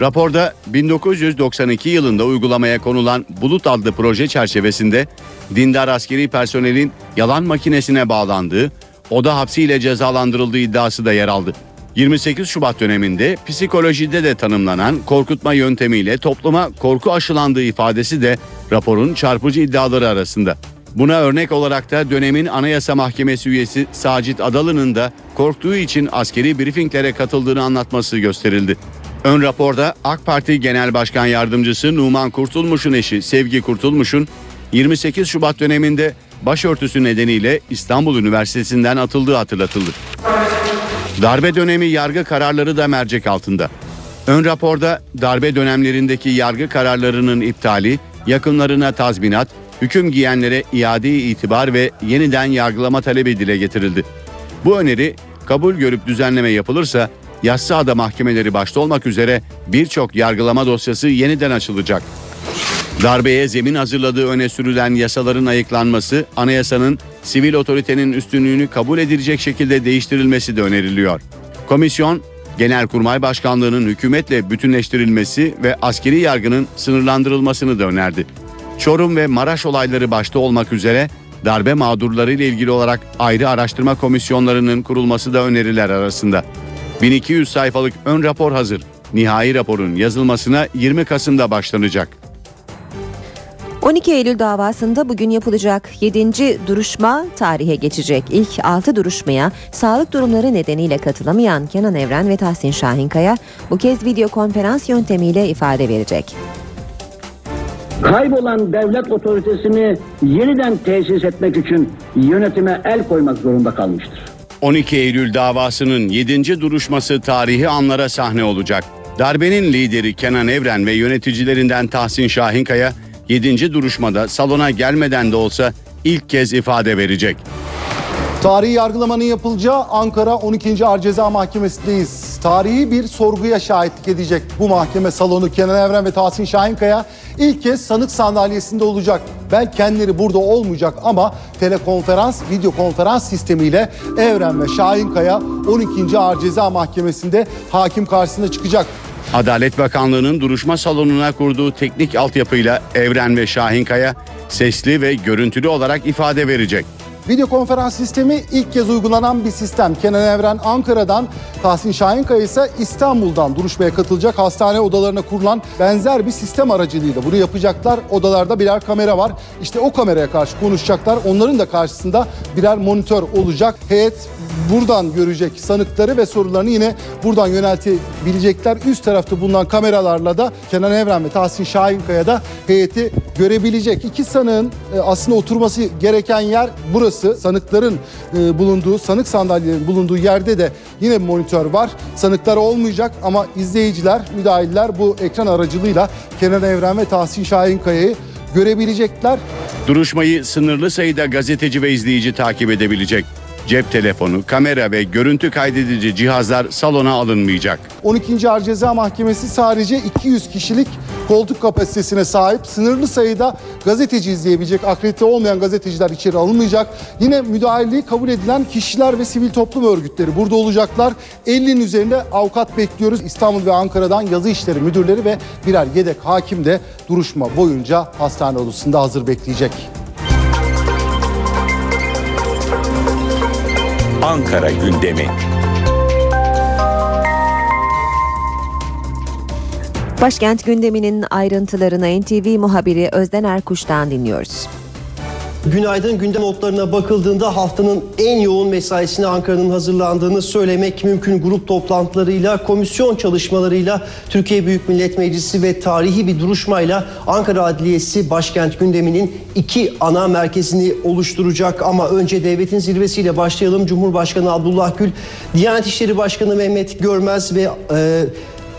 Raporda 1992 yılında uygulamaya konulan Bulut adlı proje çerçevesinde dindar askeri personelin yalan makinesine bağlandığı, oda hapsiyle cezalandırıldığı iddiası da yer aldı. 28 Şubat döneminde psikolojide de tanımlanan korkutma yöntemiyle topluma korku aşılandığı ifadesi de raporun çarpıcı iddiaları arasında. Buna örnek olarak da dönemin Anayasa Mahkemesi üyesi Sacit Adalı'nın da korktuğu için askeri briefinglere katıldığını anlatması gösterildi. Ön raporda AK Parti Genel Başkan Yardımcısı Numan Kurtulmuş'un eşi Sevgi Kurtulmuş'un 28 Şubat döneminde başörtüsü nedeniyle İstanbul Üniversitesi'nden atıldığı hatırlatıldı. Darbe dönemi yargı kararları da mercek altında. Ön raporda darbe dönemlerindeki yargı kararlarının iptali, yakınlarına tazminat, hüküm giyenlere iade itibar ve yeniden yargılama talebi dile getirildi. Bu öneri kabul görüp düzenleme yapılırsa yassıada mahkemeleri başta olmak üzere birçok yargılama dosyası yeniden açılacak. Darbeye zemin hazırladığı öne sürülen yasaların ayıklanması, anayasanın sivil otoritenin üstünlüğünü kabul edilecek şekilde değiştirilmesi de öneriliyor. Komisyon, Genelkurmay Başkanlığı'nın hükümetle bütünleştirilmesi ve askeri yargının sınırlandırılmasını da önerdi. Çorum ve Maraş olayları başta olmak üzere darbe mağdurları ile ilgili olarak ayrı araştırma komisyonlarının kurulması da öneriler arasında. 1200 sayfalık ön rapor hazır. Nihai raporun yazılmasına 20 Kasım'da başlanacak. 12 Eylül davasında bugün yapılacak 7. duruşma tarihe geçecek. İlk 6 duruşmaya sağlık durumları nedeniyle katılamayan Kenan Evren ve Tahsin Şahinkaya bu kez video konferans yöntemiyle ifade verecek. Kaybolan devlet otoritesini yeniden tesis etmek için yönetime el koymak zorunda kalmıştır. 12 Eylül davasının 7. duruşması tarihi anlara sahne olacak. Darbenin lideri Kenan Evren ve yöneticilerinden Tahsin Şahinkaya 7. duruşmada salona gelmeden de olsa ilk kez ifade verecek. Tarihi yargılamanın yapılacağı Ankara 12. Ağır Ceza Mahkemesi'ndeyiz. Tarihi bir sorguya şahitlik edecek bu mahkeme salonu Kenan Evren ve Tahsin Şahinkaya ilk kez sanık sandalyesinde olacak. Belki kendileri burada olmayacak ama telekonferans, video konferans sistemiyle Evren ve Şahinkaya 12. Ağır Ceza Mahkemesi'nde hakim karşısına çıkacak. Adalet Bakanlığı'nın duruşma salonuna kurduğu teknik altyapıyla Evren ve Şahinkaya sesli ve görüntülü olarak ifade verecek. Video konferans sistemi ilk kez uygulanan bir sistem. Kenan Evren Ankara'dan, Tahsin Şahinkaya ise İstanbul'dan duruşmaya katılacak hastane odalarına kurulan benzer bir sistem aracılığıyla bunu yapacaklar. Odalarda birer kamera var. İşte o kameraya karşı konuşacaklar. Onların da karşısında birer monitör olacak. Heyet buradan görecek sanıkları ve sorularını yine buradan yöneltebilecekler. Üst tarafta bulunan kameralarla da Kenan Evren ve Tahsin Şahinkaya da heyeti görebilecek. İki sanığın e, aslında oturması gereken yer burası. Sanıkların e, bulunduğu, sanık sandalyelerinin bulunduğu yerde de yine bir monitör var. Sanıklar olmayacak ama izleyiciler, müdahiller bu ekran aracılığıyla Kenan Evren ve Tahsin Şahinkaya'yı görebilecekler. Duruşmayı sınırlı sayıda gazeteci ve izleyici takip edebilecek. Cep telefonu, kamera ve görüntü kaydedici cihazlar salona alınmayacak. 12. Ağır Ceza Mahkemesi sadece 200 kişilik koltuk kapasitesine sahip. Sınırlı sayıda gazeteci izleyebilecek. Akredite olmayan gazeteciler içeri alınmayacak. Yine müdahaleyi kabul edilen kişiler ve sivil toplum örgütleri burada olacaklar. 50'nin üzerinde avukat bekliyoruz. İstanbul ve Ankara'dan yazı işleri müdürleri ve birer yedek hakim de duruşma boyunca hastane odasında hazır bekleyecek. Ankara gündemi. Başkent gündeminin ayrıntılarını NTV muhabiri Özden Erkuş'tan dinliyoruz. Günaydın gündem notlarına bakıldığında haftanın en yoğun mesaisine Ankara'nın hazırlandığını söylemek mümkün. Grup toplantılarıyla, komisyon çalışmalarıyla Türkiye Büyük Millet Meclisi ve tarihi bir duruşmayla Ankara Adliyesi başkent gündeminin iki ana merkezini oluşturacak. Ama önce devletin zirvesiyle başlayalım. Cumhurbaşkanı Abdullah Gül, Diyanet İşleri Başkanı Mehmet Görmez ve... E,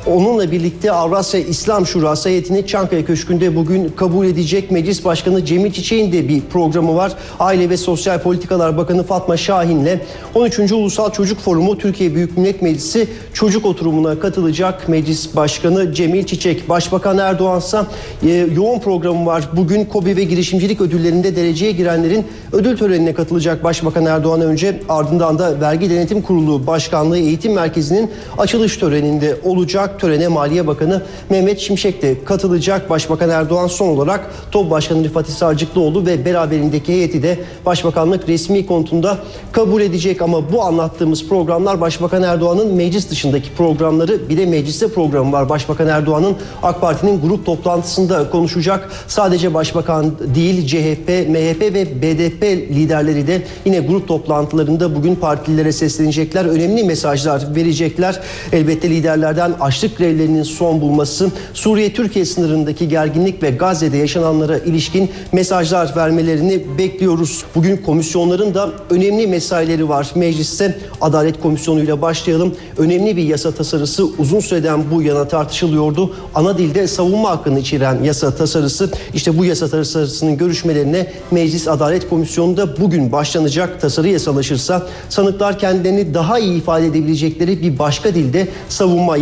Onunla birlikte Avrasya İslam Şurası heyetini Çankaya Köşkü'nde bugün kabul edecek Meclis Başkanı Cemil Çiçek'in de bir programı var. Aile ve Sosyal Politikalar Bakanı Fatma Şahin'le 13. Ulusal Çocuk Forumu Türkiye Büyük Millet Meclisi çocuk oturumuna katılacak Meclis Başkanı Cemil Çiçek. Başbakan Erdoğan ise e, yoğun programı var. Bugün KOBİ ve girişimcilik ödüllerinde dereceye girenlerin ödül törenine katılacak Başbakan Erdoğan önce ardından da Vergi Denetim Kurulu Başkanlığı Eğitim Merkezi'nin açılış töreninde olacak törene Maliye Bakanı Mehmet Şimşek de katılacak. Başbakan Erdoğan son olarak TOB Başkanı Rifat Sarcıklıoğlu ve beraberindeki heyeti de Başbakanlık resmi kontunda kabul edecek. Ama bu anlattığımız programlar Başbakan Erdoğan'ın meclis dışındaki programları bir de mecliste programı var. Başbakan Erdoğan'ın AK Parti'nin grup toplantısında konuşacak. Sadece Başbakan değil CHP, MHP ve BDP liderleri de yine grup toplantılarında bugün partililere seslenecekler. Önemli mesajlar verecekler. Elbette liderlerden açlık grevlerinin son bulması, Suriye-Türkiye sınırındaki gerginlik ve Gazze'de yaşananlara ilişkin mesajlar vermelerini bekliyoruz. Bugün komisyonların da önemli mesaileri var. Mecliste Adalet Komisyonu ile başlayalım. Önemli bir yasa tasarısı uzun süreden bu yana tartışılıyordu. Ana dilde savunma hakkını içeren yasa tasarısı. İşte bu yasa tasarısının görüşmelerine Meclis Adalet Komisyonu'nda bugün başlanacak. Tasarı yasalaşırsa sanıklar kendilerini daha iyi ifade edebilecekleri bir başka dilde savunma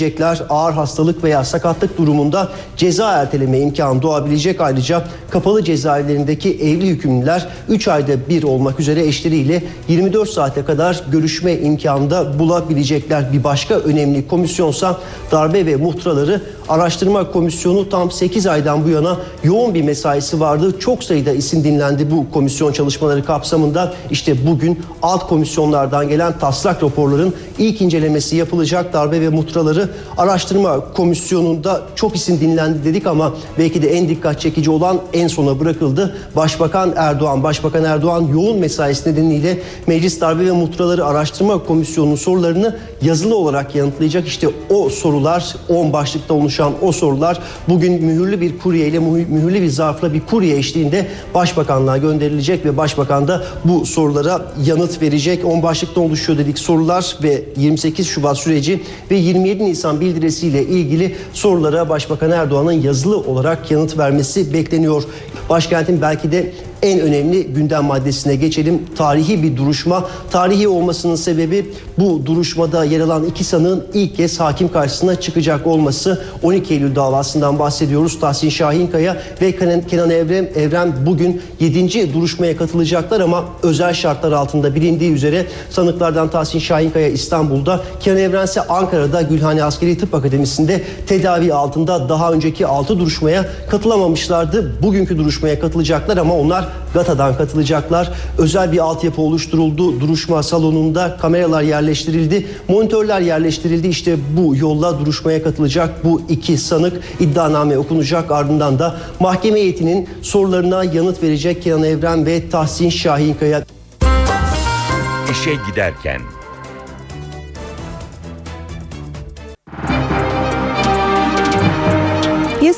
yapabilecekler. Ağır hastalık veya sakatlık durumunda ceza erteleme imkanı doğabilecek. Ayrıca kapalı cezaevlerindeki evli hükümlüler 3 ayda bir olmak üzere eşleriyle 24 saate kadar görüşme imkanı da bulabilecekler. Bir başka önemli komisyonsa darbe ve muhtıraları araştırma komisyonu tam 8 aydan bu yana yoğun bir mesaisi vardı. Çok sayıda isim dinlendi bu komisyon çalışmaları kapsamında. İşte bugün alt komisyonlardan gelen taslak raporların ilk incelemesi yapılacak. Darbe ve muhtıraları araştırma komisyonunda çok isim dinlendi dedik ama belki de en dikkat çekici olan en sona bırakıldı. Başbakan Erdoğan, Başbakan Erdoğan yoğun mesaisi nedeniyle Meclis Darbe ve Muhtıraları Araştırma Komisyonu'nun sorularını yazılı olarak yanıtlayacak. İşte o sorular 10 başlıkta oluşan o sorular bugün mühürlü bir kurye ile mühürlü bir zarfla bir kurye eşliğinde Başbakanlığa gönderilecek ve Başbakan da bu sorulara yanıt verecek. 10 başlıkta oluşuyor dedik sorular ve 28 Şubat süreci ve 27 Nisan bildirisiyle ilgili sorulara Başbakan Erdoğan'ın yazılı olarak yanıt vermesi bekleniyor. Başkentin belki de en önemli gündem maddesine geçelim. Tarihi bir duruşma. Tarihi olmasının sebebi bu duruşmada yer alan iki sanığın ilk kez hakim karşısına çıkacak olması. 12 Eylül davasından bahsediyoruz. Tahsin Şahinkaya ve Kenan, Evren, Evren bugün 7. duruşmaya katılacaklar ama özel şartlar altında bilindiği üzere sanıklardan Tahsin Şahinkaya İstanbul'da, Kenan Evren ise Ankara'da Gülhane Askeri Tıp Akademisi'nde tedavi altında daha önceki 6 duruşmaya katılamamışlardı. Bugünkü duruşmaya katılacaklar ama onlar GATA'dan katılacaklar. Özel bir altyapı oluşturuldu. Duruşma salonunda kameralar yerleştirildi. Monitörler yerleştirildi. İşte bu yolla duruşmaya katılacak bu iki sanık iddianame okunacak. Ardından da mahkeme heyetinin sorularına yanıt verecek Kenan Evren ve Tahsin Şahinkaya. İşe giderken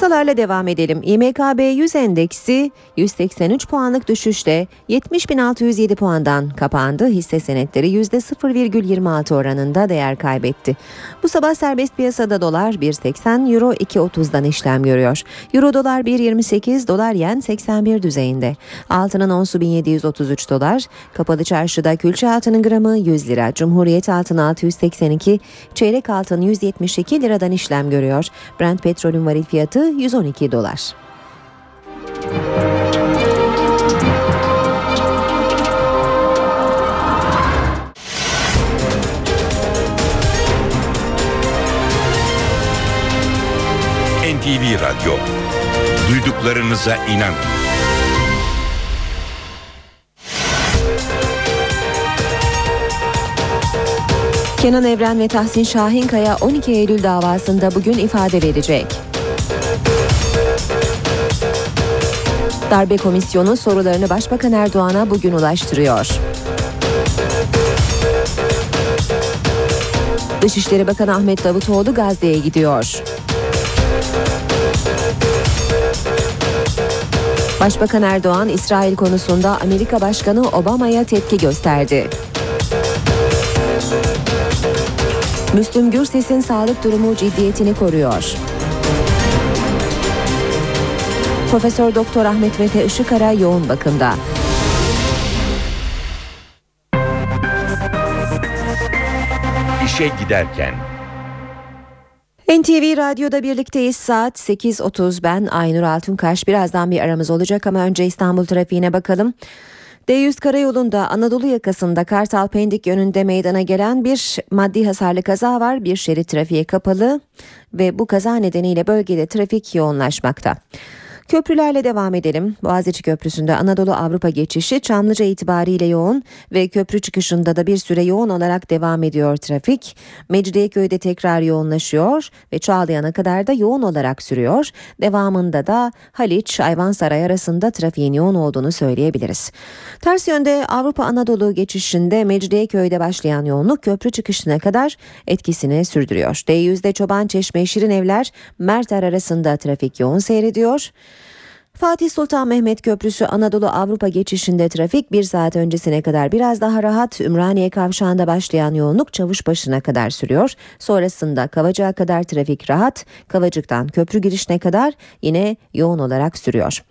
Piyasalarla devam edelim. İMKB 100 endeksi 183 puanlık düşüşle 70.607 puandan kapandı. Hisse senetleri %0,26 oranında değer kaybetti. Bu sabah serbest piyasada dolar 1.80, euro 2.30'dan işlem görüyor. Euro dolar 1.28, dolar yen 81 düzeyinde. Altının onsu 1733 dolar. Kapalı çarşıda külçe altının gramı 100 lira. Cumhuriyet altın 682, çeyrek altın 172 liradan işlem görüyor. Brent petrolün varil fiyatı 112 dolar. NTV Radyo duyduklarınıza inanın. Kenan Evren ve Tahsin Şahinkaya 12 Eylül davasında bugün ifade verecek. Darbe Komisyonu sorularını Başbakan Erdoğan'a bugün ulaştırıyor. Dışişleri Bakanı Ahmet Davutoğlu Gazze'ye gidiyor. Başbakan Erdoğan İsrail konusunda Amerika Başkanı Obama'ya tepki gösterdi. Müslüm Gürses'in sağlık durumu ciddiyetini koruyor. Profesör Doktor Ahmet Mete Işıkara yoğun bakımda. İşe giderken NTV Radyo'da birlikteyiz saat 8.30 ben Aynur Altunkaş birazdan bir aramız olacak ama önce İstanbul trafiğine bakalım. D100 karayolunda Anadolu yakasında Kartal Pendik yönünde meydana gelen bir maddi hasarlı kaza var. Bir şerit trafiğe kapalı ve bu kaza nedeniyle bölgede trafik yoğunlaşmakta. Köprülerle devam edelim. Boğaziçi Köprüsü'nde Anadolu Avrupa geçişi Çamlıca itibariyle yoğun ve köprü çıkışında da bir süre yoğun olarak devam ediyor trafik. Mecidiyeköy'de tekrar yoğunlaşıyor ve Çağlayan'a kadar da yoğun olarak sürüyor. Devamında da Haliç Ayvansaray arasında trafiğin yoğun olduğunu söyleyebiliriz. Ters yönde Avrupa Anadolu geçişinde Mecidiyeköy'de başlayan yoğunluk köprü çıkışına kadar etkisini sürdürüyor. D100'de Çoban Çeşme Şirin Evler Merter arasında trafik yoğun seyrediyor. Fatih Sultan Mehmet Köprüsü Anadolu Avrupa geçişinde trafik bir saat öncesine kadar biraz daha rahat. Ümraniye kavşağında başlayan yoğunluk Çavuşbaşı'na kadar sürüyor. Sonrasında Kavacık'a kadar trafik rahat. Kavacık'tan köprü girişine kadar yine yoğun olarak sürüyor.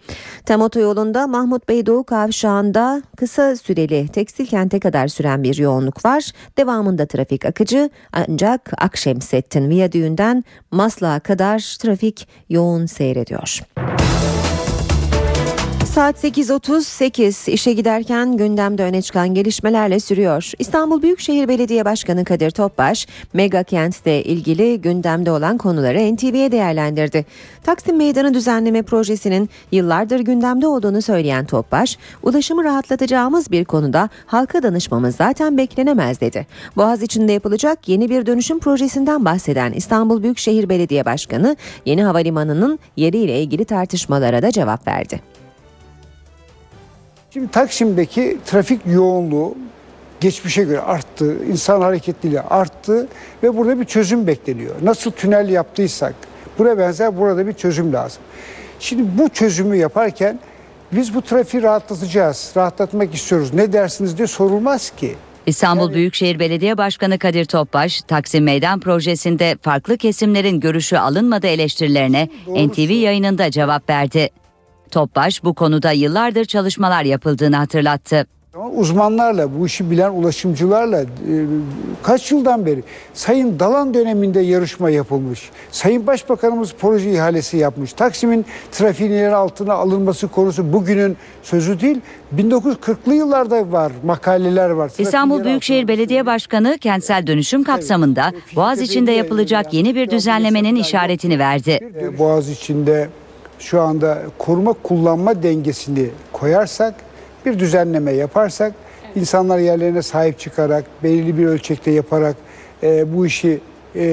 Tem otoyolunda Mahmut Bey Doğu kavşağında kısa süreli tekstil kente kadar süren bir yoğunluk var. Devamında trafik akıcı ancak Akşemsettin Viyadüğü'nden Maslak'a kadar trafik yoğun seyrediyor. Saat 8.38 işe giderken gündemde öne çıkan gelişmelerle sürüyor. İstanbul Büyükşehir Belediye Başkanı Kadir Topbaş, mega kentle ilgili gündemde olan konuları NTV'ye değerlendirdi. Taksim Meydanı düzenleme projesinin yıllardır gündemde olduğunu söyleyen Topbaş, ulaşımı rahatlatacağımız bir konuda halka danışmamız zaten beklenemez dedi. Boğaz içinde yapılacak yeni bir dönüşüm projesinden bahseden İstanbul Büyükşehir Belediye Başkanı, yeni havalimanının yeriyle ilgili tartışmalara da cevap verdi. Şimdi Taksim'deki trafik yoğunluğu geçmişe göre arttı, insan hareketliliği arttı ve burada bir çözüm bekleniyor. Nasıl tünel yaptıysak buraya benzer burada bir çözüm lazım. Şimdi bu çözümü yaparken biz bu trafiği rahatlatacağız, rahatlatmak istiyoruz. Ne dersiniz diye sorulmaz ki. İstanbul Büyükşehir Belediye Başkanı Kadir Topbaş, Taksim Meydan projesinde farklı kesimlerin görüşü alınmadı eleştirilerine NTV yayınında cevap verdi. Topbaş bu konuda yıllardır çalışmalar yapıldığını hatırlattı. Uzmanlarla, bu işi bilen ulaşımcılarla e, kaç yıldan beri Sayın Dalan döneminde yarışma yapılmış. Sayın Başbakanımız proje ihalesi yapmış. Taksim'in trafiğinin altına alınması konusu bugünün sözü değil. 1940'lı yıllarda var, makaleler var. İstanbul Büyükşehir Belediye Başkanı kentsel dönüşüm kapsamında Boğaz içinde yapılacak yeni bir düzenlemenin işaretini verdi. Boğaz içinde şu anda koruma kullanma dengesini koyarsak, bir düzenleme yaparsak, insanlar yerlerine sahip çıkarak, belirli bir ölçekte yaparak e, bu işi e,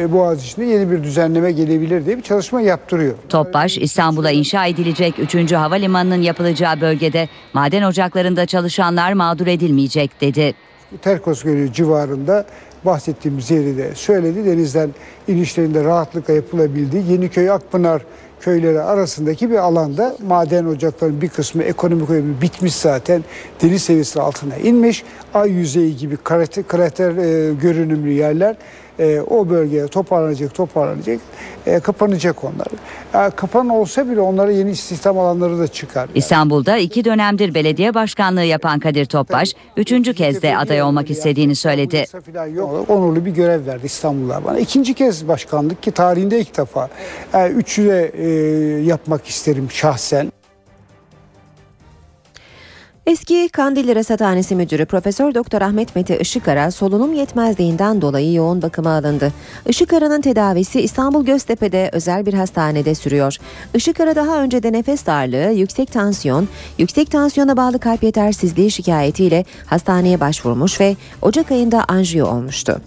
e, Boğaz içinde yeni bir düzenleme gelebilir diye bir çalışma yaptırıyor. Topbaş, İstanbul'a inşa edilecek 3. havalimanının yapılacağı bölgede maden ocaklarında çalışanlar mağdur edilmeyecek dedi. Terkos Gölü civarında bahsettiğimiz yeri de söyledi. Denizden inişlerinde rahatlıkla yapılabildiği Yeniköy Akpınar köyleri arasındaki bir alanda maden ocaklarının bir kısmı ekonomik ömrü bitmiş zaten. Deniz seviyesi altına inmiş. Ay yüzeyi gibi krater, krater e, görünümlü yerler e, o bölgeye toparlanacak, toparlanacak, e, kapanacak onlar. E, kapan olsa bile onlara yeni istihdam alanları da çıkar. İstanbul'da iki dönemdir belediye başkanlığı yapan Kadir Topbaş, üçüncü kez de aday olmak istediğini söyledi. yok. Onurlu bir görev verdi İstanbul'a bana. İkinci kez başkanlık ki tarihinde ilk defa. Yani üçü de e, yapmak isterim şahsen. Eski Kandilli Rasathanesi Müdürü Profesör Doktor Ahmet Mete Işıkara solunum yetmezliğinden dolayı yoğun bakıma alındı. Işıkara'nın tedavisi İstanbul Göztepe'de özel bir hastanede sürüyor. Işıkara daha önce de nefes darlığı, yüksek tansiyon, yüksek tansiyona bağlı kalp yetersizliği şikayetiyle hastaneye başvurmuş ve Ocak ayında anjiyo olmuştu.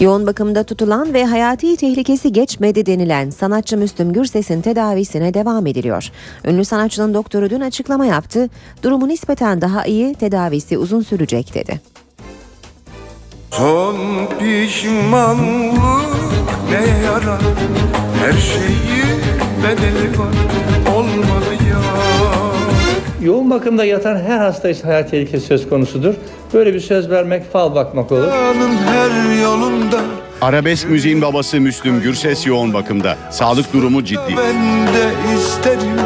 Yoğun bakımda tutulan ve hayati tehlikesi geçmedi denilen sanatçı Müslüm Gürses'in tedavisine devam ediliyor. Ünlü sanatçının doktoru dün açıklama yaptı. Durumu nispeten daha iyi, tedavisi uzun sürecek dedi. Son pişmanlık ne yarar Her şeyi bedeli var Olmadı Yoğun bakımda yatan her hasta için hayat tehlikesi söz konusudur. Böyle bir söz vermek fal bakmak olur. Her yolunda Arabesk müziğin babası Müslüm Gürses yoğun bakımda. Sağlık durumu ciddi. Ben de isterim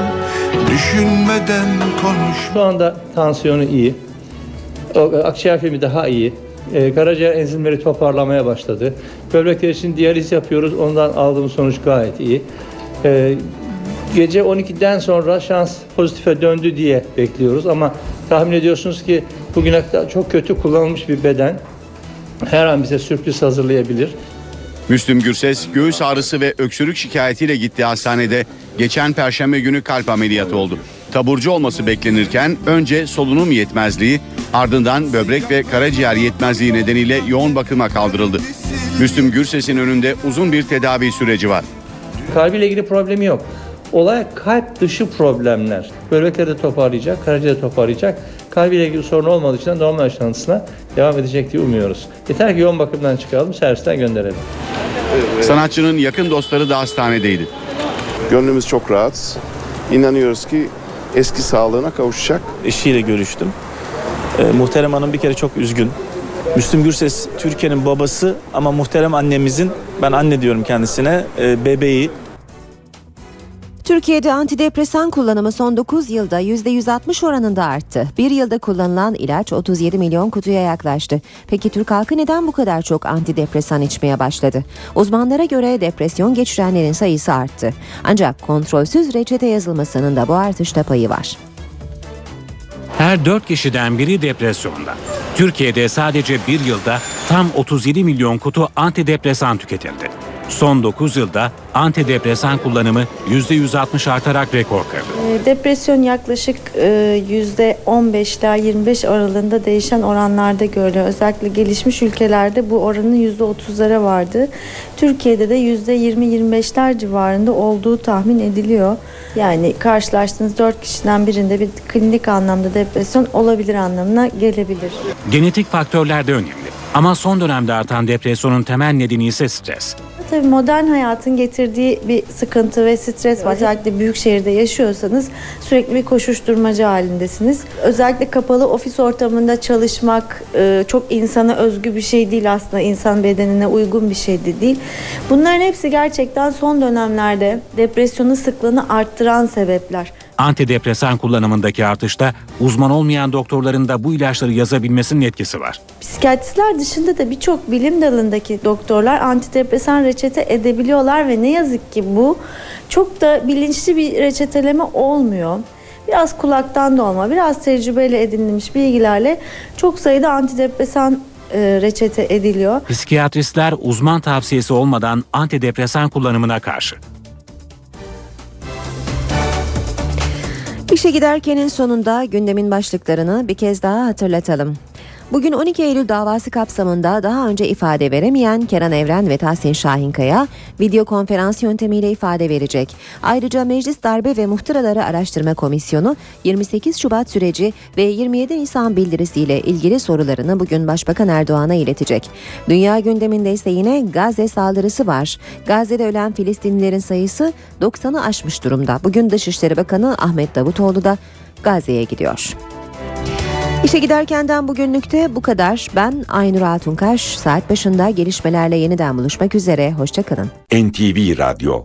Düşünmeden konuş Şu anda tansiyonu iyi. O, akciğer filmi daha iyi. E, karaciğer enzimleri toparlamaya başladı. Böbrekler için diyaliz yapıyoruz. Ondan aldığımız sonuç gayet iyi. E, gece 12'den sonra şans pozitife döndü diye bekliyoruz ama tahmin ediyorsunuz ki bugüne kadar çok kötü kullanılmış bir beden her an bize sürpriz hazırlayabilir. Müslüm Gürses göğüs ağrısı ve öksürük şikayetiyle gittiği hastanede geçen perşembe günü kalp ameliyatı oldu. Taburcu olması beklenirken önce solunum yetmezliği ardından böbrek ve karaciğer yetmezliği nedeniyle yoğun bakıma kaldırıldı. Müslüm Gürses'in önünde uzun bir tedavi süreci var. Kalbiyle ilgili problemi yok. Olay kalp dışı problemler. Böbrekleri de toparlayacak, karaciğeri de toparlayacak. Kalbiyle ilgili sorun olmadığı için normal yaşantısına devam edecek diye umuyoruz. Yeter ki yoğun bakımdan çıkaralım, servisten gönderelim. Sanatçının yakın dostları da hastanedeydi. Gönlümüz çok rahat. İnanıyoruz ki eski sağlığına kavuşacak. Eşiyle görüştüm. Ee, muhterem Hanım bir kere çok üzgün. Müslüm Gürses Türkiye'nin babası ama muhterem annemizin, ben anne diyorum kendisine, e, bebeği. Türkiye'de antidepresan kullanımı son 9 yılda %160 oranında arttı. Bir yılda kullanılan ilaç 37 milyon kutuya yaklaştı. Peki Türk halkı neden bu kadar çok antidepresan içmeye başladı? Uzmanlara göre depresyon geçirenlerin sayısı arttı. Ancak kontrolsüz reçete yazılmasının da bu artışta payı var. Her 4 kişiden biri depresyonda. Türkiye'de sadece bir yılda tam 37 milyon kutu antidepresan tüketildi. Son 9 yılda antidepresan kullanımı %160 artarak rekor kırdı. E, Depresyon yaklaşık e, %15 ila 25 aralığında değişen oranlarda görülüyor. Özellikle gelişmiş ülkelerde bu oranın %30'lara vardı. Türkiye'de de %20-25'ler civarında olduğu tahmin ediliyor. Yani karşılaştığınız 4 kişiden birinde bir klinik anlamda depresyon olabilir anlamına gelebilir. Genetik faktörler de önemli. Ama son dönemde artan depresyonun temel nedeni ise stres. Tabii modern hayatın getirdiği bir sıkıntı ve stres var. Özellikle büyük şehirde yaşıyorsanız sürekli bir koşuşturmacı halindesiniz. Özellikle kapalı ofis ortamında çalışmak e, çok insana özgü bir şey değil aslında. insan bedenine uygun bir şey de değil. Bunların hepsi gerçekten son dönemlerde depresyonun sıklığını arttıran sebepler. Antidepresan kullanımındaki artışta uzman olmayan doktorların da bu ilaçları yazabilmesinin etkisi var. Psikiyatristler dışında da birçok bilim dalındaki doktorlar antidepresan reçete edebiliyorlar ve ne yazık ki bu çok da bilinçli bir reçeteleme olmuyor. Biraz kulaktan dolma, biraz tecrübeyle edinilmiş bilgilerle çok sayıda antidepresan e, reçete ediliyor. Psikiyatristler uzman tavsiyesi olmadan antidepresan kullanımına karşı. İşe giderkenin sonunda gündemin başlıklarını bir kez daha hatırlatalım. Bugün 12 Eylül davası kapsamında daha önce ifade veremeyen Kenan Evren ve Tahsin Şahinkaya video konferans yöntemiyle ifade verecek. Ayrıca Meclis Darbe ve Muhtıraları Araştırma Komisyonu 28 Şubat süreci ve 27 Nisan bildirisiyle ilgili sorularını bugün Başbakan Erdoğan'a iletecek. Dünya gündeminde ise yine Gazze saldırısı var. Gazze'de ölen Filistinlilerin sayısı 90'ı aşmış durumda. Bugün Dışişleri Bakanı Ahmet Davutoğlu da Gazze'ye gidiyor. İşe giderkenden bugünlükte bu kadar. Ben Aynur Altunkaş. Saat başında gelişmelerle yeniden buluşmak üzere. Hoşçakalın. NTV Radyo